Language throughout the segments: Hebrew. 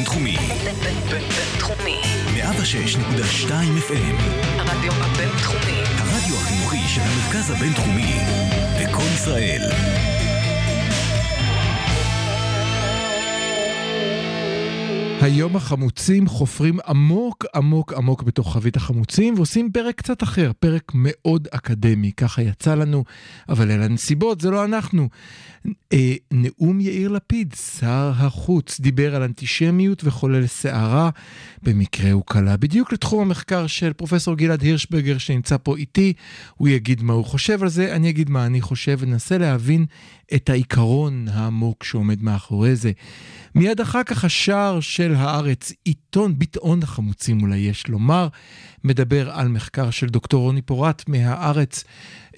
הבינתחומי. בינתחומי. 106.2 FM. הרדיו הבינתחומי. הרדיו החינוכי של המרכז הבינתחומי. לקום ישראל. היום החמוצים חופרים עמוק עמוק עמוק בתוך חבית החמוצים ועושים פרק קצת אחר, פרק מאוד אקדמי, ככה יצא לנו, אבל אלה הנסיבות, זה לא אנחנו. אה, נאום יאיר לפיד, שר החוץ, דיבר על אנטישמיות וחולל סערה, במקרה הוא קלע בדיוק לתחום המחקר של פרופסור גלעד הירשברגר שנמצא פה איתי, הוא יגיד מה הוא חושב על זה, אני אגיד מה אני חושב וננסה להבין את העיקרון העמוק שעומד מאחורי זה. מיד אחר כך השער של הארץ, עיתון ביטאון החמוצים אולי יש לומר, מדבר על מחקר של דוקטור רוני פורט מהארץ,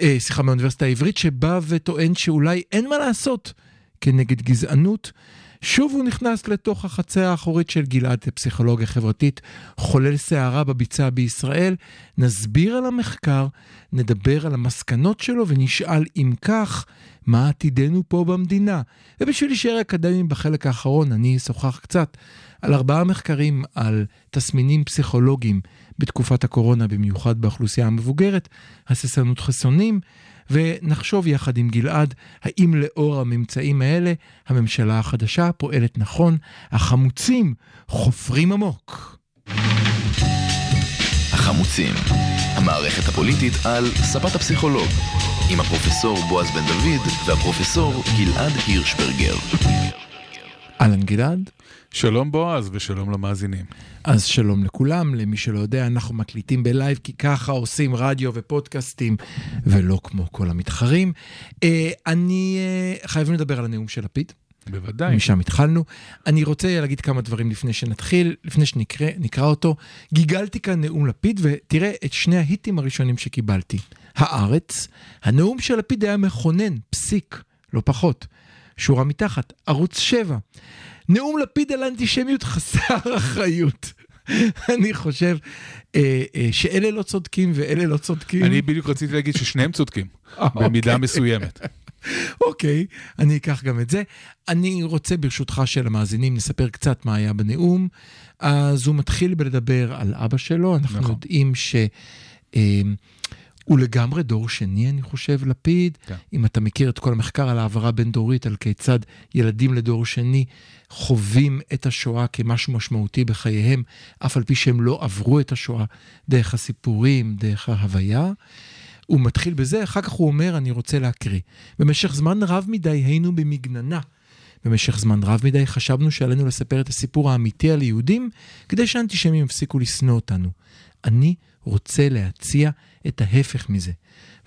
אה, סליחה, מהאוניברסיטה העברית, שבא וטוען שאולי אין מה לעשות כנגד גזענות. שוב הוא נכנס לתוך החצר האחורית של גלעד, פסיכולוגיה חברתית, חולל סערה בביצה בישראל. נסביר על המחקר, נדבר על המסקנות שלו ונשאל אם כך, מה עתידנו פה במדינה. ובשביל להישאר אקדמיים בחלק האחרון, אני אשוחח קצת על ארבעה מחקרים על תסמינים פסיכולוגיים בתקופת הקורונה, במיוחד באוכלוסייה המבוגרת, הססנות חסונים, ונחשוב יחד עם גלעד, האם לאור הממצאים האלה, הממשלה החדשה פועלת נכון, החמוצים חופרים עמוק. החמוצים, המערכת הפוליטית על ספת הפסיכולוג, עם הפרופסור בועז בן דוד והפרופסור גלעד הירשברגר. אהלן גלעד. שלום בועז ושלום למאזינים. אז שלום לכולם, למי שלא יודע, אנחנו מקליטים בלייב כי ככה עושים רדיו ופודקאסטים, ולא כמו כל המתחרים. אה, אני, אה, חייבים לדבר על הנאום של לפיד. בוודאי. משם התחלנו. אני רוצה להגיד כמה דברים לפני שנתחיל, לפני שנקרא אותו. גיגלתי כאן נאום לפיד, ותראה את שני ההיטים הראשונים שקיבלתי. הארץ, הנאום של לפיד היה מכונן, פסיק, לא פחות. שורה מתחת, ערוץ 7. נאום לפיד על אנטישמיות חסר אחריות. אני חושב אה, אה, שאלה לא צודקים ואלה לא צודקים. אני בדיוק רציתי להגיד ששניהם צודקים, במידה מסוימת. אוקיי, אני אקח גם את זה. אני רוצה ברשותך של המאזינים נספר קצת מה היה בנאום. אז הוא מתחיל בלדבר על אבא שלו, אנחנו נכון. יודעים ש... אה, הוא לגמרי דור שני, אני חושב, לפיד. כן. אם אתה מכיר את כל המחקר על העברה בין-דורית, על כיצד ילדים לדור שני חווים את השואה כמשהו משמעותי בחייהם, אף על פי שהם לא עברו את השואה דרך הסיפורים, דרך ההוויה. הוא מתחיל בזה, אחר כך הוא אומר, אני רוצה להקריא. במשך זמן רב מדי היינו במגננה. במשך זמן רב מדי חשבנו שעלינו לספר את הסיפור האמיתי על יהודים, כדי שהאנטישמים יפסיקו לשנוא אותנו. אני רוצה להציע את ההפך מזה.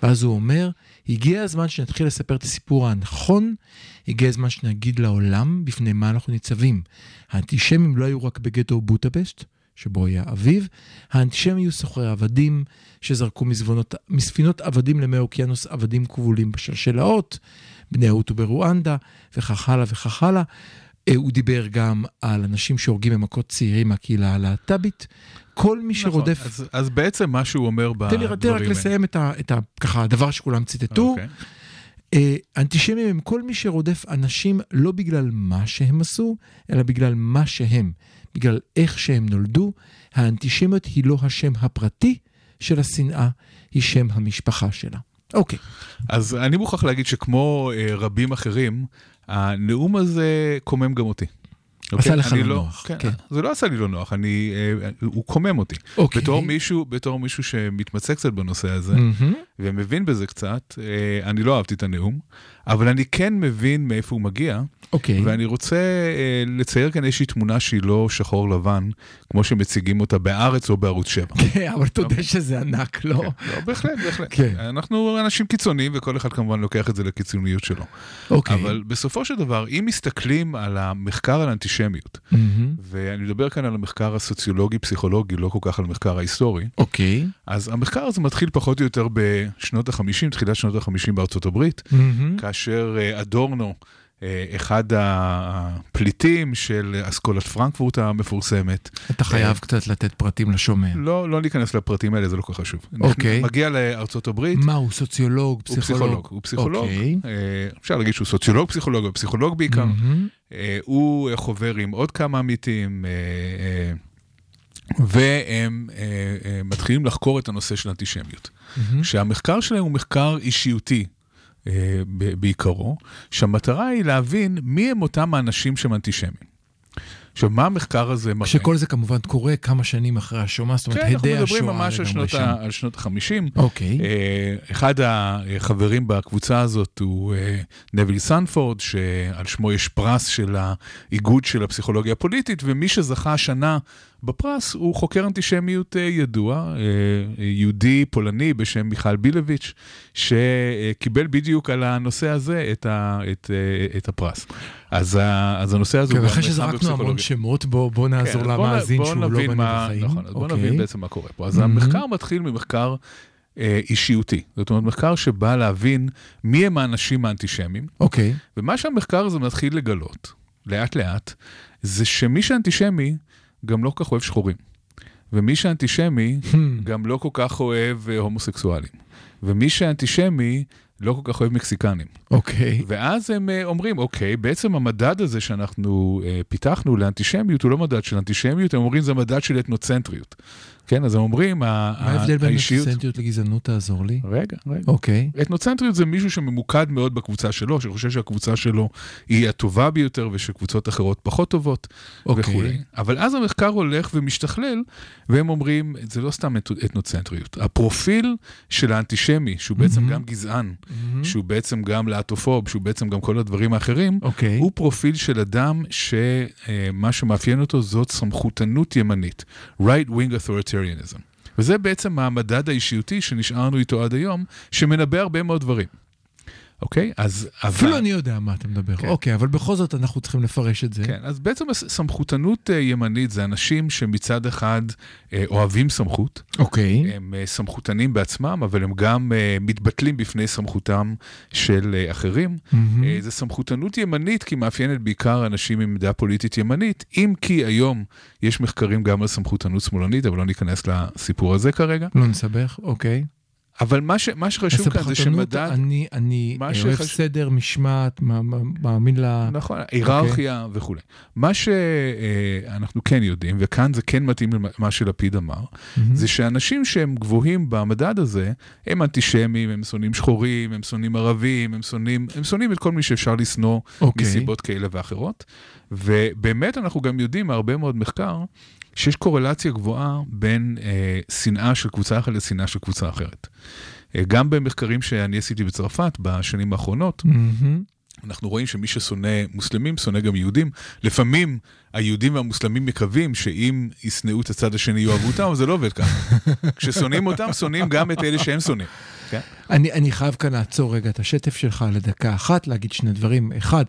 ואז הוא אומר, הגיע הזמן שנתחיל לספר את הסיפור הנכון, הגיע הזמן שנגיד לעולם בפני מה אנחנו ניצבים. האנטישמים לא היו רק בגטו בוטפשט, שבו היה אביו, האנטישמים היו סוחרי עבדים שזרקו מזוונות, מספינות עבדים למי אוקיינוס עבדים כבולים בשלשלאות, בני ההוטו ברואנדה, וכך הלאה וכך הלאה. אה, הוא דיבר גם על אנשים שהורגים במכות צעירים מהקהילה הלהט"בית. כל מי שרודף... נכון, אז, אז בעצם מה שהוא אומר בדברים תן לי רק האלה. לסיים את ה... את ה ככה, הדבר שכולם ציטטו. אוקיי. אה, אנטישמים הם כל מי שרודף אנשים לא בגלל מה שהם עשו, אלא בגלל מה שהם, בגלל איך שהם נולדו. האנטישמיות היא לא השם הפרטי של השנאה, היא שם המשפחה שלה. אוקיי, אז אני מוכרח להגיד שכמו אה, רבים אחרים, הנאום הזה קומם גם אותי. אוקיי? לך אני לא נוח, כן, כן. זה לא עשה לי לא נוח, אני, אה, הוא קומם אותי. אוקיי. בתור מישהו, בתור מישהו שמתמצא קצת בנושא הזה, מהמם. ומבין בזה קצת, אה, אני לא אהבתי את הנאום, אבל אני כן מבין מאיפה הוא מגיע, אוקיי. ואני רוצה אה, לצייר כאן איזושהי תמונה שהיא לא שחור לבן, כמו שמציגים אותה בארץ או בערוץ 7. כן, אבל תודה שזה ענק, לא? לא, בהחלט, בהחלט. כן. אנחנו אנשים קיצוניים, וכל אחד כמובן לוקח את זה לקיצוניות שלו. אוקיי. אבל בסופו של דבר, אם מסתכלים על המחקר על אנטישמיות, מהמם. ואני מדבר כאן על המחקר הסוציולוגי-פסיכולוגי, לא כל כך על המחקר ההיסטורי, אוקיי. אז המחקר הזה מתחיל פחות או יותר בשנות ה-50, תחילת שנות ה-50 בארצות הברית, מהמם. כאשר אה, אדורנו אה, אחד הפליטים של אסכולת פרנקפורט המפורסמת. אתה חייב קצת לתת פרטים לשומע. לא, לא ניכנס לפרטים האלה, זה לא כל כך חשוב. אוקיי. מגיע לארצות הברית. מה, הוא סוציולוג, הוא פסיכולוג? פסיכולוג, הוא פסיכולוג, אוקיי. אה, אפשר להגיד שהוא סוציולוג פסיכולוג, או פסיכולוג בעיקר. אה, הוא אה, חובר עם עוד כמה עמיתים, אה, אה, והם אה, אה, מתחילים לחקור את הנושא של אנטישמיות. שהמחקר שלהם הוא מחקר אישיותי. אה, בעיקרו, שהמטרה היא להבין מי הם אותם האנשים שהם אנטישמים. עכשיו, מה המחקר הזה מראה? שכל זה כמובן קורה כמה שנים אחרי השואה, זאת אומרת, כן, אנחנו הדי השואה מדברים ממש על לגמרי שנות, שם. ה- על שנות ה-50. אוקיי. אה, אחד החברים בקבוצה הזאת הוא אה, נביל סנפורד, שעל שמו יש פרס של האיגוד של הפסיכולוגיה הפוליטית, ומי שזכה השנה בפרס הוא חוקר אנטישמיות אה, ידוע, יהודי פולני בשם מיכל בילביץ', שקיבל בדיוק על הנושא הזה את, ה, את, את הפרס. אז, הנושא הזה כן, הוא גם שזרקנו המון בפסיכולוגיה. שמות, בוא בוא נעזור כן, אז בוא נ- למאזין בוא שהוא לא נבין בנה מה- בחיים. נכון, אז בוא אוקיי. נבין בעצם מה קורה פה. אז מהמם. המחקר מתחיל ממחקר אה, אישיותי. זאת אומרת, מחקר שבא להבין מי הם האנשים האנטישמיים, אוקיי. ומה שהמחקר הזה מתחיל לגלות, לאט לאט, זה שמי שאנטישמי גם לא כל כך אוהב שחורים. ומי שאנטישמי גם לא כל כך אוהב אה, הומוסקסואלים. ומי שאנטישמי לא כל כך אוהב מקסיקנים. אוקיי. ואז הם אה, אומרים, אוקיי, בעצם המדד הזה שאנחנו אה, פיתחנו לאנטישמיות הוא לא מדד של אנטישמיות, הם אומרים זה מדד של אתנוצנטריות. כן, אז הם אומרים, מה ההבדל בין אנטיסנטיות לגזענות? תעזור לי. רגע, רגע. אוקיי. אתנוצנטריות זה מישהו שממוקד מאוד בקבוצה שלו, שחושב שהקבוצה שלו היא הטובה ביותר ושקבוצות אחרות פחות טובות אוקיי. וכולי. אבל אז המחקר הולך ומשתכלל, והם אומרים, זה לא סתם אתנוצנטריות. הפרופיל של האנטישמי, שהוא בעצם מהמם. גם גזען, מהמם. שהוא בעצם גם להטופוב, שהוא בעצם גם כל הדברים האחרים, אוקיי. הוא פרופיל של אדם שמה שמאפיין אותו זאת סמכותנות ימנית, right wing authoritarianism. וזה בעצם המדד האישיותי שנשארנו איתו עד היום, שמנבא הרבה מאוד דברים. אוקיי? אז... אפילו אבל- אני יודע מה אתה מדבר. כן. אוקיי, אבל בכל זאת אנחנו צריכים לפרש את זה. כן, אז בעצם סמכותנות אה, ימנית זה אנשים שמצד אחד אה, אוהבים סמכות, אוקיי. הם אה, סמכותנים בעצמם, אבל הם גם מתבטלים בפני סמכותם של אחרים. אה, זה סמכותנות ימנית, כי מאפיינת בעיקר אנשים עם עמדה פוליטית ימנית, אם כי היום יש מחקרים גם על סמכותנות שמאלנית, אבל לא ניכנס לסיפור הזה כרגע. לא נסבך, אוקיי. אבל מה, ש, מה שחשוב כאן זה שמדד... אני, אני אוהב שחשוב- סדר, משמעת, מאמין ל... נכון, היררכיה וכולי. מה שאנחנו כן יודעים, וכאן זה כן מתאים למה שלפיד אמר, מהמם. זה שאנשים שהם גבוהים במדד הזה, הם אנטישמים, הם שונאים שחורים, הם שונאים ערבים, הם שונאים, הם שונאים את כל מי שאפשר לשנוא אוקיי. מסיבות כאלה ואחרות. ובאמת אנחנו גם יודעים מהרבה מאוד מחקר, שיש קורלציה גבוהה בין אה, שנאה של קבוצה אחת לשנאה של קבוצה אחרת. אה, גם במחקרים שאני עשיתי בצרפת בשנים האחרונות, מהמם. אנחנו רואים שמי ששונא מוסלמים, שונא גם יהודים. לפעמים היהודים והמוסלמים מקווים שאם ישנאו את הצד השני יאהבו אותם, זה לא עובד ככה. כששונאים אותם, שונאים גם את אלה שהם שונאים. כן? אני, אני חייב כאן לעצור רגע את השטף שלך לדקה אחת, להגיד שני דברים. אחד,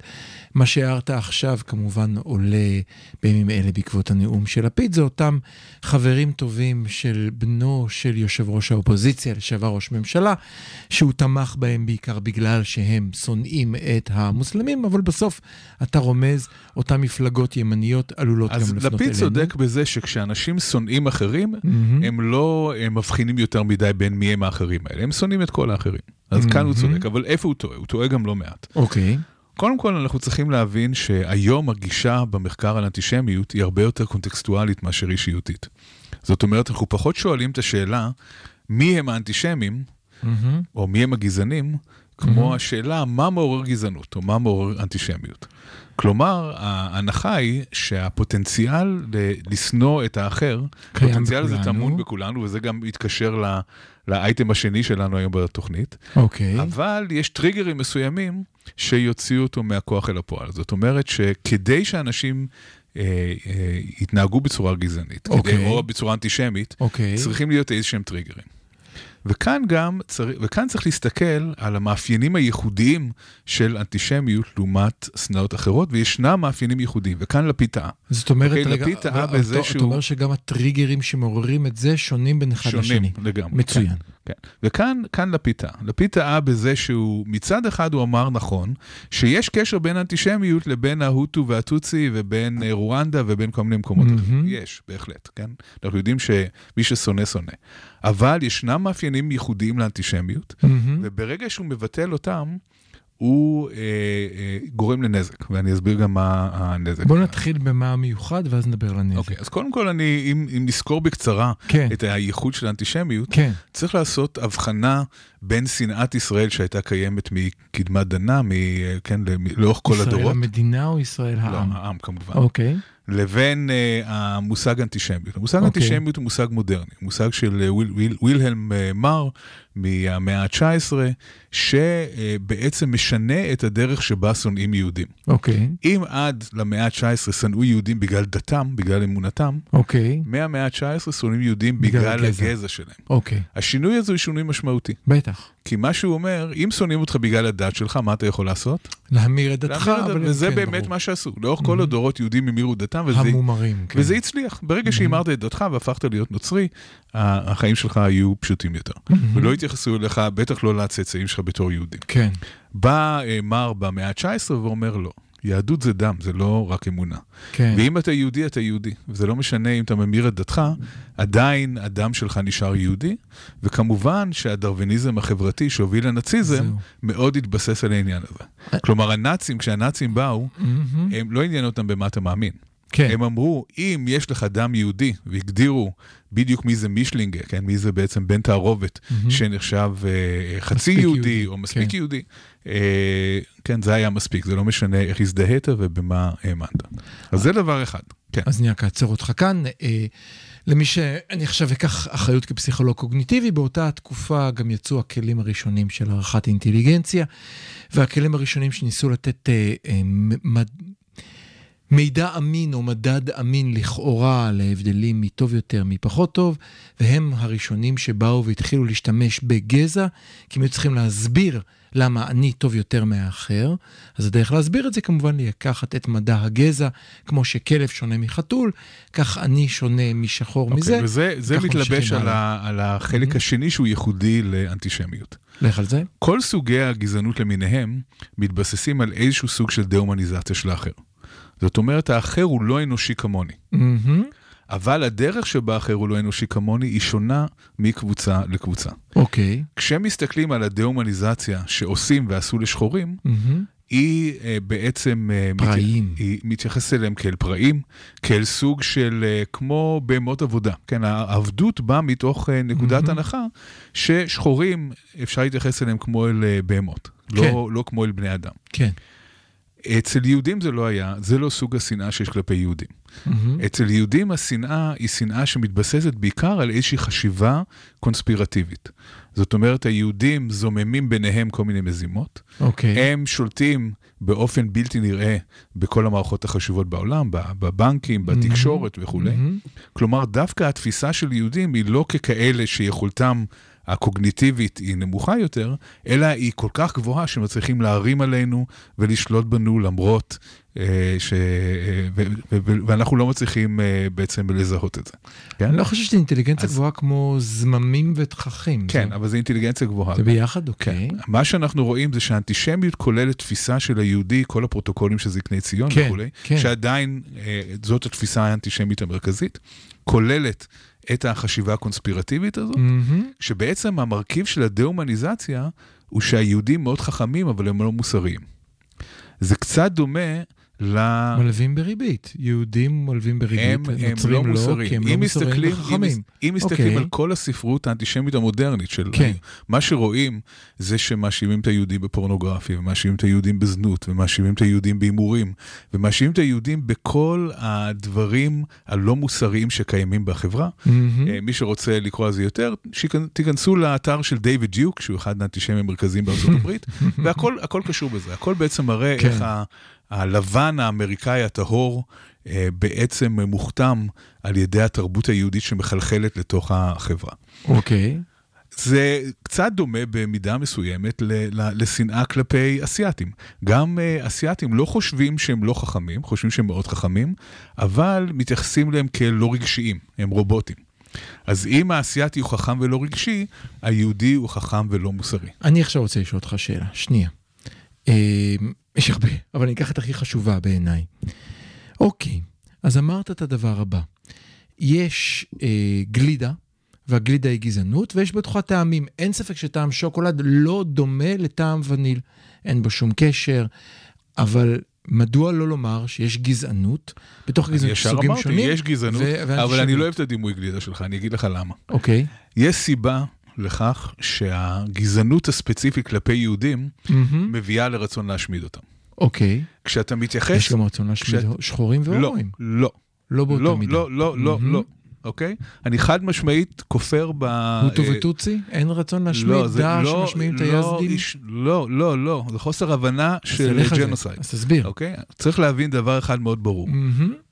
מה שהערת עכשיו כמובן עולה בימים אלה בעקבות הנאום של לפיד, זה אותם חברים טובים של בנו של יושב ראש האופוזיציה, לשעבר ראש ממשלה, שהוא תמך בהם בעיקר בגלל שהם שונאים את המוסלמים, אבל בסוף אתה רומז, אותן מפלגות ימניות עלולות גם אז לפנות לפיד אלינו. צודק בזה שכשאנשים שונאים אחרים, מהמם. הם לא הם מבחינים יותר מדי בין מי הם האחרים האלה, הם שונאים את כל האחרים. אז כאן הוא. צודק, אבל איפה הוא טועה? הוא טועה גם לא מעט. אוקיי. קודם כל, אנחנו צריכים להבין שהיום הגישה במחקר על אנטישמיות היא הרבה יותר קונטקסטואלית מאשר אישיותית. זאת אומרת, אנחנו פחות שואלים את השאלה מי הם האנטישמים, מהמם. או מי הם הגזענים, כמו Mhm. השאלה מה מעורר גזענות, או מה מעורר אנטישמיות. כלומר, ההנחה היא שהפוטנציאל לשנוא את האחר, הפוטנציאל הזה. טמון בכולנו, וזה גם מתקשר ל- לאייטם השני שלנו היום בתוכנית. אוקיי. אבל יש טריגרים מסוימים שיוציאו אותו מהכוח אל הפועל. זאת אומרת שכדי שאנשים אה, אה, יתנהגו בצורה גזענית, אוקיי. כדי, או בצורה אנטישמית, אוקיי. צריכים להיות איזה שהם טריגרים. וכאן גם, צריך, וכאן צריך להסתכל על המאפיינים הייחודיים של אנטישמיות לעומת שנאות אחרות, וישנם מאפיינים ייחודיים, וכאן לפיד טעה. זאת אומרת, אוקיי, רגע, לפיד טעה בזה שהוא- אתה אומר שגם הטריגרים שמעוררים את זה שונים בין אחד שונים לשני. לגמרי. מצוין. כן. כן. וכאן כאן לפיד טעה. לפיד טעה בזה שהוא, מצד אחד הוא אמר נכון, שיש קשר בין אנטישמיות לבין ההוטו והטוצי ובין אה, רואנדה ובין כל מיני מקומות. אחרים. יש, בהחלט, כן? אנחנו יודעים שמי ששונא, שונא. אבל ישנם מאפיינים ייחודיים לאנטישמיות, מהמם. וברגע שהוא מבטל אותם, הוא אה, אה, גורם לנזק, ואני אסביר גם מה הנזק. בוא נתחיל במה המיוחד ואז נדבר על הנזק. אוקיי, אז קודם כל, אני, אם, אם נזכור בקצרה כן, את הייחוד של האנטישמיות, כן, צריך לעשות הבחנה בין שנאת ישראל שהייתה קיימת מקדמת דנה, מ, כן, ל- לאורך כל ישראל הדורות, המדינה או ישראל לא, העם? העם כמובן, אוקיי, לבין אה, המושג אנטישמיות. המושג אוקיי. אנטישמיות הוא מושג מודרני, מושג של אה, וויל, וויל, וילהלם אה, מר מהמאה ה-19, שבעצם משנה את הדרך שבה שונאים יהודים. אוקיי, אם עד למאה ה-19 שנאו יהודים בגלל דתם, בגלל אמונתם, אוקיי, מהמאה ה-19 שונאים יהודים בגלל בגלל הגזע. הגזע שלהם. אוקיי, השינוי הזה הוא שינוי משמעותי. בטח. כי מה שהוא אומר, אם שונאים אותך בגלל הדת שלך, מה אתה יכול לעשות? להמיר את דתך, להמיר אבל... הדת, וזה כן, באמת ברור. מה שעשו. לאורך כל הדורות יהודים המירו דתם, וזה, המומרים, כן. וזה הצליח. ברגע שהימרת את דתך והפכת להיות נוצרי, החיים שלך היו פשוטים יותר. ולא התייחסו אליך, בטח לא לצאצאים שלך בתור יהודים. כן, בא אה, מר במאה ה-19 ואומר לא. יהדות זה דם, זה לא רק אמונה. כן. ואם אתה יהודי, אתה יהודי. וזה לא משנה אם אתה ממיר את דתך, עדיין הדם שלך נשאר יהודי. וכמובן שהדרוויניזם החברתי שהוביל לנאציזם, זהו. מאוד התבסס על העניין הזה. כלומר, הנאצים, כשהנאצים באו. הם לא עניין אותם במה אתה מאמין. כן, הם אמרו, אם יש לך דם יהודי, והגדירו בדיוק מי זה מישלינגה, כן, מי זה בעצם בן תערובת, מהמם. שנחשב אה, חצי יהודי, יהודי, או מספיק כן. יהודי, אה, כן, זה היה מספיק, זה לא משנה איך הזדהית ובמה האמנת. אז זה דבר אחד, כן. אז אני רק אעצור אותך כאן. אה, למי שאני עכשיו אקח אחריות כפסיכולוג קוגניטיבי, באותה תקופה גם יצאו הכלים הראשונים של הערכת אינטליגנציה, והכלים הראשונים שניסו לתת אה, אה, מ- מד... מידע אמין או מדד אמין לכאורה להבדלים מטוב יותר מפחות טוב, והם הראשונים שבאו והתחילו להשתמש בגזע, כי הם היו צריכים להסביר למה אני טוב יותר מהאחר. אז הדרך להסביר את זה כמובן לקחת את מדע הגזע, כמו שכלב שונה מחתול, כך אני שונה משחור מזה. אוקיי, וזה זה מתלבש על, ה, על החלק השני שהוא ייחודי לאנטישמיות. לך על זה. כל סוגי הגזענות למיניהם מתבססים על איזשהו סוג של דה-הומניזציה של האחר. זאת אומרת, האחר הוא לא אנושי כמוני. מהמם. אבל הדרך שבה האחר הוא לא אנושי כמוני היא שונה מקבוצה לקבוצה. אוקיי. כשמסתכלים על הדה-הומניזציה שעושים ועשו לשחורים, מהמם. היא אה, בעצם... אה, מת- פראיים. היא מתייחסת אליהם כאל פראים, כאל סוג של אה, כמו בהמות עבודה. כן, העבדות באה מתוך אה, נקודת מהמם. הנחה ששחורים, אפשר להתייחס אליהם כמו אל אה, בהמות, כן. לא, לא כמו אל בני אדם. כן. אצל יהודים זה לא היה, זה לא סוג השנאה שיש כלפי יהודים. מהמם. אצל יהודים השנאה היא שנאה שמתבססת בעיקר על איזושהי חשיבה קונספירטיבית. זאת אומרת, היהודים זוממים ביניהם כל מיני מזימות, אוקיי. הם שולטים באופן בלתי נראה בכל המערכות החשובות בעולם, בבנקים, בתקשורת וכולי. מהמם. כלומר, דווקא התפיסה של יהודים היא לא ככאלה שיכולתם הקוגניטיבית היא נמוכה יותר, אלא היא כל כך גבוהה שמצליחים להרים עלינו ולשלוט בנו למרות אה, ש... אה, ו- ו- ו- ואנחנו לא מצליחים אה, בעצם לזהות את זה. כן, אני לא חושב שזה אינטליגנציה אז- גבוהה כמו זממים ותככים. כן זה- אבל זה אינטליגנציה גבוהה. זה ביחד? אוקיי. מה שאנחנו רואים זה שהאנטישמיות כוללת תפיסה של היהודי, כל הפרוטוקולים של זקני ציון כן, וכולי, כן. שעדיין אה, זאת התפיסה האנטישמית המרכזית, כוללת את החשיבה הקונספירטיבית הזו, מהמם. שבעצם המרכיב של הדה-הומניזציה הוא שהיהודים מאוד חכמים, אבל הם לא מוסריים. זה קצת דומה ל... מלווים בריבית. יהודים מלווים בריבית, הם, הם נוצרים לא לא, מוסריים. כי הם לא מוסריים מסתכלים- אם, וחכמים. אם מסתכלים אוקיי. על כל הספרות האנטישמית המודרנית של... כן. מה שרואים זה שמאשימים את היהודים בפורנוגרפיה, ומאשימים את היהודים בזנות, ומאשימים את היהודים בהימורים, ומאשימים את היהודים בכל הדברים הלא מוסריים שקיימים בחברה. אה, מי שרוצה לקרוא על זה יותר, תיכנסו לאתר של דיוויד דיוק, שהוא אחד האנטישמים המרכזיים בארצות הברית, והכל הכל קשור בזה. הכל בעצם מראה כן. איך ה- הלבן האמריקאי הטהור אה, בעצם מוכתם על ידי התרבות היהודית שמחלחלת לתוך החברה. אוקיי. זה קצת דומה במידה מסוימת לשנאה כלפי אסייתים. גם uh, אסייתים לא חושבים שהם לא חכמים, חושבים שהם מאוד חכמים, אבל מתייחסים אליהם כאל לא רגשיים, הם רובוטים. אז אם האסייתי הוא חכם ולא רגשי, היהודי הוא חכם ולא מוסרי. אני עכשיו רוצה לשאול אותך שאלה, שנייה. יש הרבה, אבל אני אקח את הכי חשובה בעיניי. אוקיי, אז אמרת את הדבר הבא. יש אה, גלידה, והגלידה היא גזענות, ויש בתוכה טעמים. אין ספק שטעם שוקולד לא דומה לטעם וניל. אין בו שום קשר, אבל מדוע לא לומר שיש גזענות בתוך גזענות סוגים אמרתי, שונים? יש גזענות, ו- אבל אני? לא אוהב את הדימוי גלידה שלך, אני אגיד לך למה. אוקיי. יש סיבה לכך שהגזענות הספציפית כלפי יהודים מהמם. מביאה לרצון להשמיד אותם. אוקיי. כשאתה מתייחס... יש גם רצון להשמיד כשאת- שחורים לא, והומואים. לא, לא באותה לא, מידה. לא, לא, לא, מהמם. לא, אוקיי? אני חד משמעית כופר ב... הוטו וטוצי? אין רצון להשמיד? לא, זה דאעש לא, שמשמיעים את לא, היזדים? איש- לא, לא, לא, זה חוסר הבנה של. ג'נוסייד. אז תסביר. אוקיי? צריך להבין דבר אחד מאוד ברור.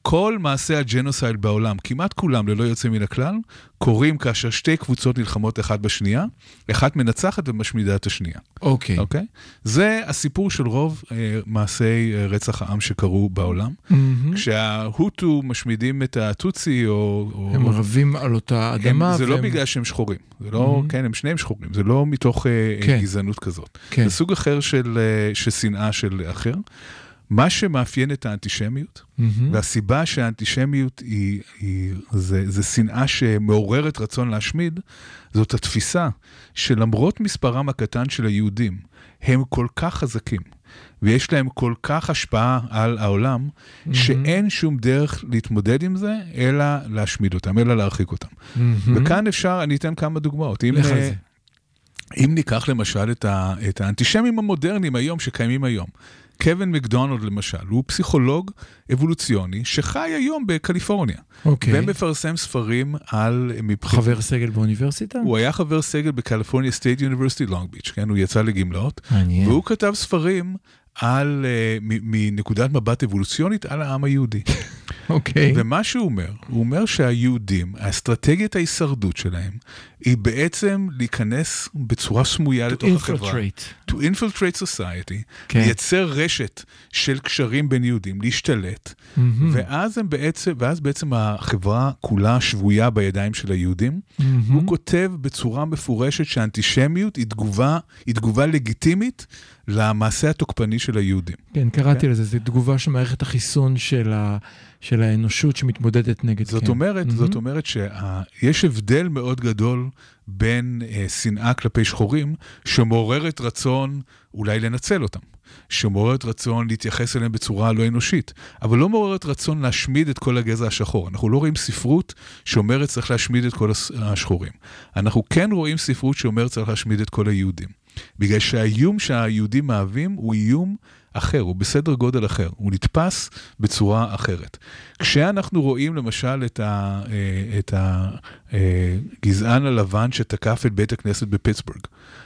כל מעשי הג'נוסייד בעולם, כמעט כולם ללא יוצא מן הכלל, קורים כאשר שתי קבוצות נלחמות אחת בשנייה, אחת מנצחת ומשמידה את השנייה, אוקיי. אוקיי? זה הסיפור של רוב אה, מעשי אה, רצח העם שקרו בעולם. מהמם. כשההוטו משמידים את הטוצי, או... או הם רבים על אותה הם- אדמה. זה לא והם- בגלל שהם שחורים, זה לא, Mhm. כן, הם שניהם שחורים, זה לא מתוך אה, כן. גזענות כזאת. כן. זה סוג אחר של, אה, של שנאה של אחר. מה שמאפיין את האנטישמיות, מהמם. והסיבה שהאנטישמיות היא, היא זה, זה שנאה שמעוררת רצון להשמיד, זאת התפיסה שלמרות מספרם הקטן של היהודים, הם כל כך חזקים, ויש להם כל כך השפעה על העולם, שאין שום דרך להתמודד עם זה, אלא להשמיד אותם, אלא להרחיק אותם. מהמם. וכאן אפשר, אני אתן כמה דוגמאות. אם, לך על אה, זה. אם ניקח למשל את, ה, את האנטישמים המודרניים היום, שקיימים היום. קווין מקדונלד למשל, הוא פסיכולוג אבולוציוני שחי היום בקליפורניה. אוקיי. ומפרסם ספרים על... מבחינת- חבר סגל באוניברסיטה? הוא היה חבר סגל ב California State University Long Beach, כן? הוא יצא לגמלאות. מעניין. והוא כתב ספרים על, מ- מנקודת מבט אבולוציונית על העם היהודי. אוקיי. ומה שהוא אומר, הוא אומר שהיהודים, האסטרטגיית ההישרדות שלהם, היא בעצם להיכנס בצורה סמויה לתוך החברה. infiltrate. to infiltrate society, כן. לייצר רשת של קשרים בין יהודים, להשתלט, מהמם. ואז, בעצם, ואז בעצם החברה כולה שבויה בידיים של היהודים. מהמם. הוא כותב בצורה מפורשת שהאנטישמיות היא תגובה, היא תגובה לגיטימית למעשה התוקפני של היהודים. כן, קראתי לזה, זו תגובה של מערכת החיסון של ה- של האנושות שמתמודדת נגד. זאת כן. אומרת, מהמם. זאת אומרת שיש הבדל מאוד גדול בין אה, שנאה כלפי שחורים, שמעוררת רצון אולי לנצל אותם, שמעוררת רצון להתייחס אליהם בצורה לא אנושית, אבל לא מעוררת רצון להשמיד את כל הגזע השחור. אנחנו לא רואים ספרות שאומרת צריך להשמיד את כל השחורים. אנחנו כן רואים ספרות שאומרת צריך להשמיד את כל היהודים. בגלל שהאיום שהיהודים מהווים הוא איום אחר, הוא בסדר גודל אחר, הוא נתפס בצורה אחרת. כשאנחנו רואים למשל את, ה, אה, את הגזען הלבן שתקף את בית הכנסת בפיטסבורג,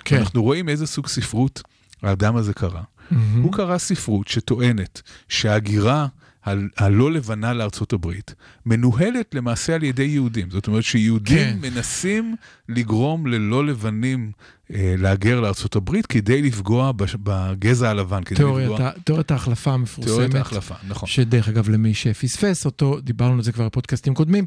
כן. אנחנו רואים איזה סוג ספרות האדם הזה קרא. מהמם. הוא קרא ספרות שטוענת שההגירה ה- הלא לבנה לארצות הברית מנוהלת למעשה על ידי יהודים. זאת אומרת שיהודים כן. מנסים לגרום ללא לבנים אה, להגר לארצות הברית כדי לפגוע בגזע הלבן, כדי תיאוריית לפגוע... תיאוריית ההחלפה המפורסמת. תיאוריית ההחלפה, נכון. שדרך אגב, למי שפספס אותו, דיברנו על זה כבר בפודקאסטים קודמים,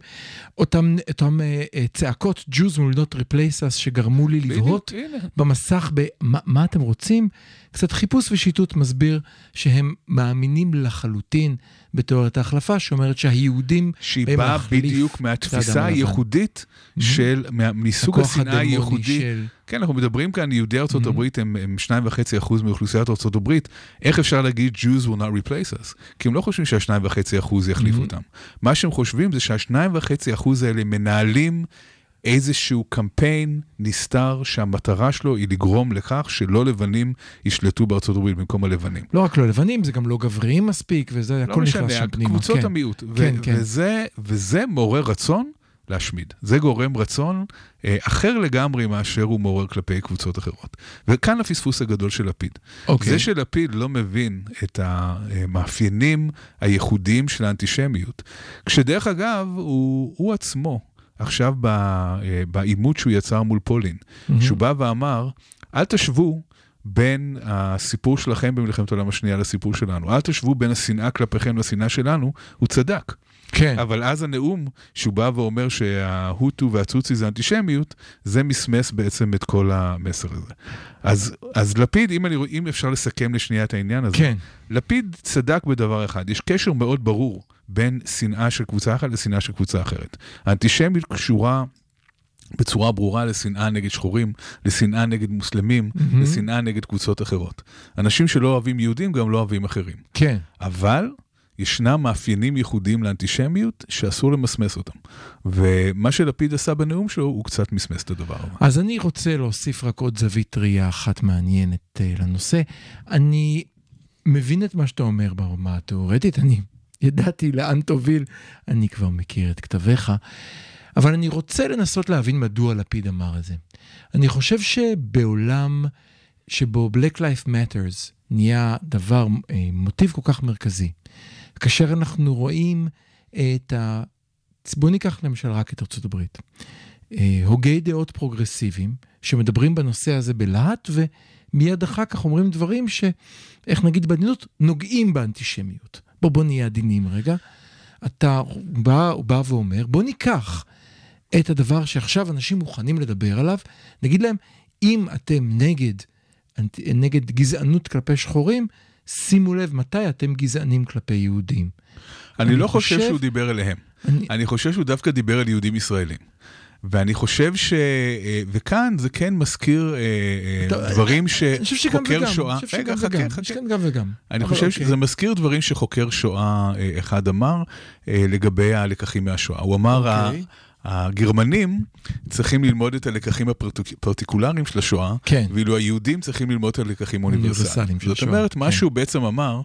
אותם, אותם אה, אה, צעקות Jews will not replace us שגרמו לי לבהות. במסך במה מה אתם רוצים, קצת חיפוש ושיטוט מסביר שהם מאמינים לחלוטין בתיאוריית ההחלפה, שאומרת שהיהודים שהיא באה בדיוק מהתפיסה הלבן. הייחודית של, מסוג השנאה הדמוני הייחודי. של... כן, אנחנו מדברים כאן, יהודי ארצות Mhm. הברית הם, הם 2.5 אחוז מאוכלוסיית ארצות הברית. איך אפשר להגיד Jews will not replace us? כי הם לא חושבים שה-2.5 אחוז יחליפו Mhm. אותם. מה שהם חושבים זה שה-2.5 אחוז האלה מנהלים איזשהו קמפיין נסתר שהמטרה שלו היא לגרום לכך שלא לבנים ישלטו בארצות הברית במקום הלבנים. לא רק לא לבנים, זה גם לא גבריים מספיק, וזה לא הכל נכנס משנה, שם פנימה. קבוצות כן. המיעוט. ו- כן, כן. וזה, וזה מעורר רצון להשמיד. זה גורם רצון אה, אחר לגמרי מאשר הוא מעורר כלפי קבוצות אחרות. וכאן הפספוס הגדול של לפיד. אוקיי. זה שלפיד לא מבין את המאפיינים הייחודיים של האנטישמיות, כשדרך אגב, הוא, הוא עצמו, עכשיו אה, בעימות שהוא יצר מול פולין, מהמם. שהוא בא ואמר, אל תשוו בין הסיפור שלכם במלחמת העולם השנייה לסיפור שלנו. אל תשוו בין השנאה כלפיכם לשנאה שלנו, הוא צדק. כן. אבל אז הנאום, שהוא בא ואומר שההוטו והצוצי זה אנטישמיות, זה מסמס בעצם את כל המסר הזה. אז, אז לפיד, אם, אני, אם אפשר לסכם לשנייה את העניין הזה, כן. לפיד צדק בדבר אחד, יש קשר מאוד ברור בין שנאה של קבוצה אחת לשנאה של קבוצה אחרת. האנטישמיות קשורה בצורה ברורה לשנאה נגד שחורים, לשנאה נגד מוסלמים, Mhm. לשנאה נגד קבוצות אחרות. אנשים שלא אוהבים יהודים גם לא אוהבים אחרים. כן. אבל ישנם מאפיינים ייחודיים לאנטישמיות שאסור למסמס אותם. ומה שלפיד עשה בנאום שלו, הוא קצת מסמס את הדבר הזה. אז אני רוצה להוסיף רק עוד זווית ראייה אחת מעניינת אה, לנושא. אני מבין את מה שאתה אומר ברמה התיאורטית, אני ידעתי לאן תוביל, אני כבר מכיר את כתביך, אבל אני רוצה לנסות להבין מדוע לפיד אמר את זה. אני חושב שבעולם שבו Black Life Matters נהיה דבר, אה, מוטיב כל כך מרכזי, כאשר אנחנו רואים את ה... בואו ניקח למשל רק את ארצות הברית. אה, הוגי דעות פרוגרסיביים שמדברים בנושא הזה בלהט, ומיד אחר כך אומרים דברים ש... איך נגיד בעדינות? נוגעים באנטישמיות. בוא, בוא נהיה עדינים רגע. אתה בא, בא ואומר, בוא ניקח את הדבר שעכשיו אנשים מוכנים לדבר עליו, נגיד להם, אם אתם נגד, נגד גזענות כלפי שחורים, שימו לב מתי אתם גזענים כלפי יהודים. אני אני לא חושב חושב- שהוא דיבר אליהם. אני, אני חושב שהוא דווקא דיבר על יהודים ישראלים. ואני חושב ש... אה, וכאן זה כן מזכיר אה, אה, דברים אני חושב שגם שחוקר וגם, שואה... אני חושב רגע, שגם חכה, וגם, חכה. יש כאן גם וגם. אני אבל חושב אוקיי. שזה מזכיר דברים שחוקר שואה אה, אחד אמר לגבי הלקחים מהשואה. הוא אמר, אוקיי. הגרמנים צריכים ללמוד את הלקחים הפרטיקולריים של השואה, כן. ואילו היהודים צריכים ללמוד את הלקחים האוניברסליים. אוניברסליים של זאת השואה, אומרת, מה כן. שהוא בעצם אמר,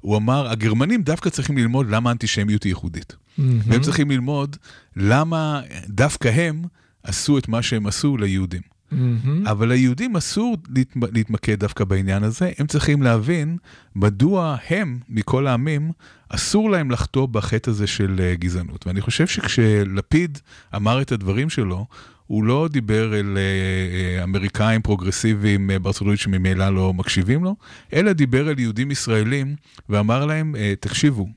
הוא אמר, הגרמנים דווקא צריכים ללמוד למה האנטישמיות היא ייחודית. מהמם. והם צריכים ללמוד למה דווקא הם עשו את מה שהם עשו ליהודים. מהמם. אבל ליהודים אסור להתמ- להתמקד דווקא בעניין הזה, הם צריכים להבין מדוע הם, מכל העמים, אסור להם לחטוא בחטא הזה של אה, גזענות. ואני חושב שכשלפיד אמר את הדברים שלו, הוא לא דיבר אל אה, אה, אמריקאים פרוגרסיביים בארצות הברית שממילא לא מקשיבים לו, אלא דיבר אל יהודים ישראלים ואמר להם, תקשיבו,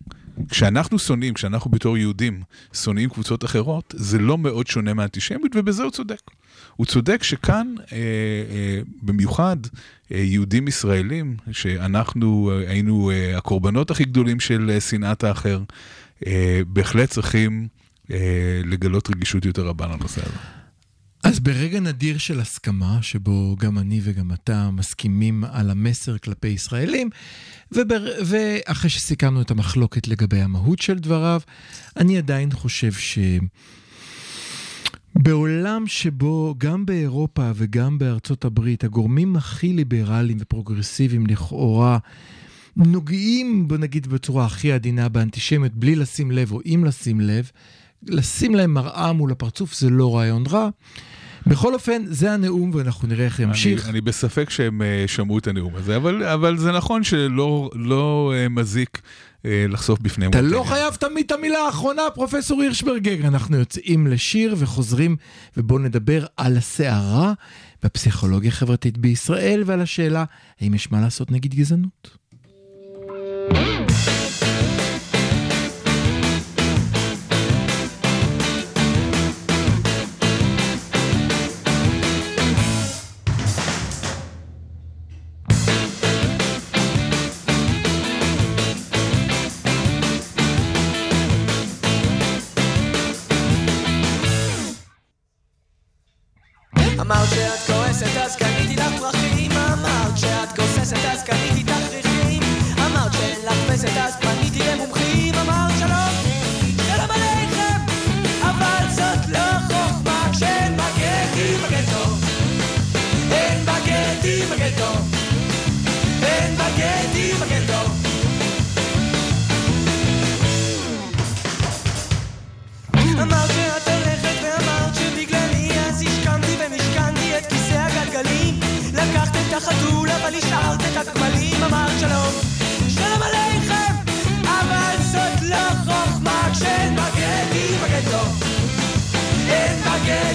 כשאנחנו שונאים, כשאנחנו בתור יהודים שונאים קבוצות אחרות, זה לא מאוד שונה מאנטישמיות, ובזה הוא צודק. הוא צודק שכאן, אה, אה, במיוחד אה, יהודים ישראלים, שאנחנו אה, היינו אה, הקורבנות הכי גדולים של אה, שנאת האחר, אה, בהחלט צריכים אה, לגלות רגישות יותר רבה לנושא הזה. אז ברגע נדיר של הסכמה, שבו גם אני וגם אתה מסכימים על המסר כלפי ישראלים, ובר... ואחרי שסיכמנו את המחלוקת לגבי המהות של דבריו, אני עדיין חושב ש... בעולם שבו גם באירופה וגם בארצות הברית הגורמים הכי ליברליים ופרוגרסיביים לכאורה נוגעים, בוא נגיד בצורה הכי עדינה באנטישמיות בלי לשים לב או אם לשים לב, לשים להם מראה מול הפרצוף זה לא רעיון רע. בכל אופן, זה הנאום ואנחנו נראה איך ימשיך. אני, אני בספק שהם אה, שמעו את הנאום הזה, אבל, אבל זה נכון שלא לא, אה, מזיק לחשוף בפניהם. אתה את לא. חייב תמיד את המילה האחרונה, פרופסור הירשברגר. אנחנו יוצאים לשיר וחוזרים, ובואו נדבר על הסערה בפסיכולוגיה החברתית בישראל ועל השאלה האם יש מה לעשות נגד גזענות.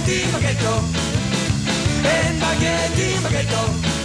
בגטי בגטו אין בגטי בגטו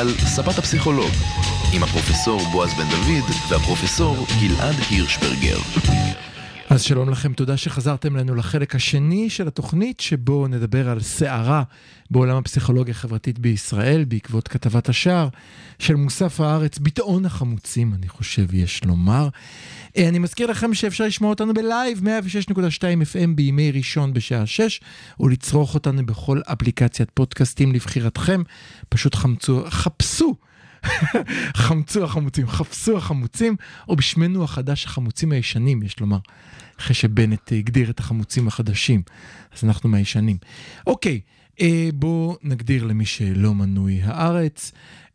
על ספת הפסיכולוג, עם הפרופסור בועז בן דוד והפרופסור גלעד הירשברגר. אז שלום לכם, תודה שחזרתם אלינו לחלק השני של התוכנית, שבו נדבר על סערה בעולם הפסיכולוגיה החברתית בישראל, בעקבות כתבת השער של מוסף הארץ, ביטאון החמוצים, אני חושב יש לומר. אה, אני מזכיר לכם שאפשר לשמוע אותנו בלייב, 106.2 FM בימי ראשון בשעה 6, או לצרוך אותנו בכל אפליקציית פודקאסטים לבחירתכם. פשוט חמצו, חפשו. חמצו החמוצים, חפשו החמוצים, או בשמנו החדש החמוצים הישנים, יש לומר, אחרי שבנט הגדיר את החמוצים החדשים, אז אנחנו מהישנים. אוקיי, אה, בואו נגדיר למי שלא מנוי הארץ.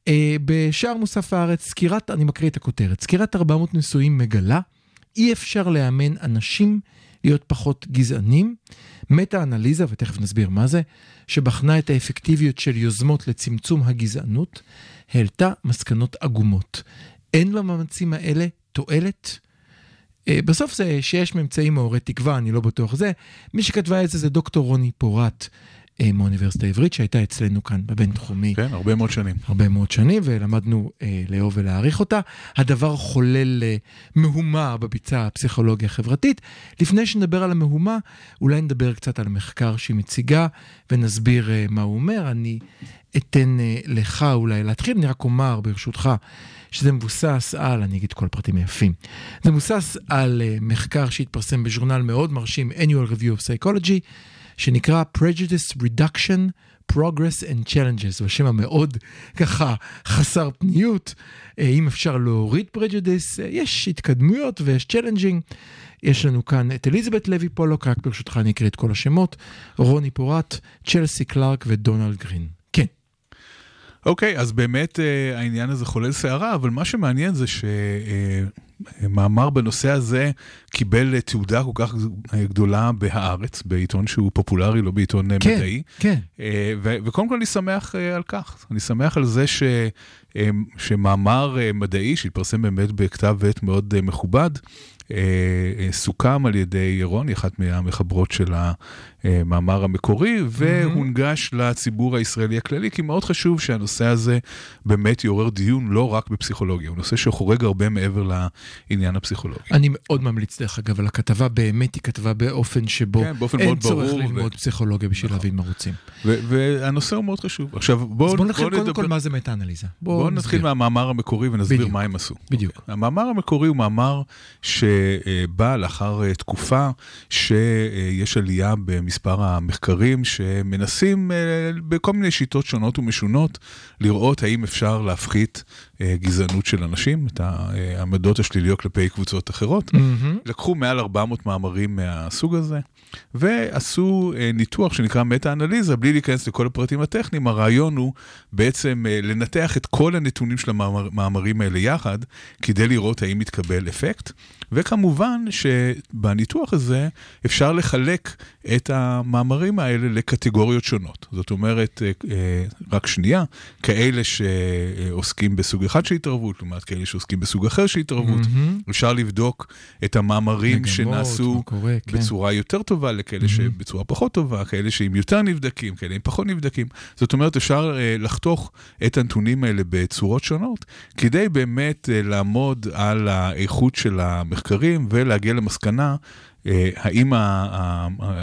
אה, בשער מוסף הארץ, סקירת, אני מקריא את הכותרת, סקירת 400 נשואים מגלה, אי אפשר לאמן אנשים להיות פחות גזענים. מטה-אנליזה, ותכף נסביר מה זה, שבחנה את האפקטיביות של יוזמות לצמצום הגזענות, העלתה מסקנות עגומות. אין במאמצים האלה תועלת. אה, בסוף זה שיש ממצאים מעוררי תקווה, אני לא בטוח זה. מי שכתבה את זה זה דוקטור רוני פורט אה, מהאוניברסיטה העברית, שהייתה אצלנו כאן בבינתחומי. כן, הרבה מאוד שנים. הרבה מאוד שנים, ולמדנו אה, לאהוב ולהעריך אותה. הדבר חולל אה, מהומה בביצה הפסיכולוגיה החברתית. לפני שנדבר על המהומה, אולי נדבר קצת על המחקר שהיא מציגה, ונסביר אה, מה הוא אומר. אני אתן אה, לך אולי להתחיל, אני רק אומר ברשותך. שזה מבוסס על, אני אגיד כל הפרטים היפים, זה מבוסס על uh, מחקר שהתפרסם בז'ורנל מאוד מרשים, annual review of psychology, שנקרא Prejudice Reduction, Progress and Challenges, הוא השם המאוד ככה חסר פניות, uh, אם אפשר להוריד Prejudice, uh, יש התקדמויות ויש Challenging. יש לנו כאן את אליזבת לוי פולוק, רק ברשותך אני אקריא את כל השמות, רוני פורט, צ'לסי קלארק ודונלד גרין. כן. אוקיי, אז באמת אה, העניין הזה חולל סערה, אבל מה שמעניין זה שמאמר בנושא הזה קיבל תעודה כל כך גדולה בהארץ, בעיתון שהוא פופולרי, לא בעיתון אה, כן, מדעי. כן. אה, ו- וקודם כל אני שמח אה, על כך, אני שמח על זה ש- אה, שמאמר אה, מדעי שהתפרסם באמת בכתב עת מאוד אה, מכובד, אה, אה, סוכם על ידי רוני, אחת מהמחברות של המאמר המקורי, והונגש לציבור הישראלי הכללי, כי מאוד חשוב שהנושא הזה באמת יעורר דיון לא רק בפסיכולוגיה, הוא נושא שחורג הרבה מעבר לעניין הפסיכולוגי. אני מאוד ממליץ דרך אגב על הכתבה, באמת היא כתבה באופן שבו כן, באופן אין צורך ברור ללמוד ו- פסיכולוגיה בשביל נכון. להבין מה רוצים. והנושא הוא מאוד חשוב. עכשיו בואו אז בואו נתחיל קודם. כל מה זה מטה-אנליזה. בואו נתחיל נסביר. מהמאמר המקורי ונסביר בדיוק. מה הם עשו. בדיוק. המאמר המקורי הוא מאמר שבא לאחר אה, תקופה שיש עלייה במספר המחקרים שמנסים אה, בכל מיני שיטות שונות ומשונות לראות האם אפשר להפחית אה, גזענות של אנשים, את העמדות השליליות כלפי קבוצות אחרות. מהמם. לקחו מעל 400 מאמרים מהסוג הזה, ועשו אה, ניתוח שנקרא מטה-אנליזה, בלי להיכנס לכל הפרטים הטכניים, הרעיון הוא בעצם אה, לנתח את כל הנתונים של המאמרים האלה יחד, כדי לראות האם מתקבל אפקט. וכמובן שבניתוח הזה אפשר לחלק את המאמרים האלה לקטגוריות שונות. זאת אומרת, אה, רק שנייה, כאלה שעוסקים בסוג אחד של התערבות, לעומת כאלה שעוסקים בסוג אחר של התערבות. מהמם. אפשר לבדוק את המאמרים מגמות, שנעשו קורה, כן. בצורה יותר טובה לכאלה שבצורה פחות טובה, כאלה שהם יותר נבדקים, כאלה עם פחות נבדקים. זאת אומרת, אפשר אה, לחתוך את הנתונים האלה בצורות שונות, כדי באמת אה, לעמוד על האיכות של המחקרים ולהגיע למסקנה. אה, האם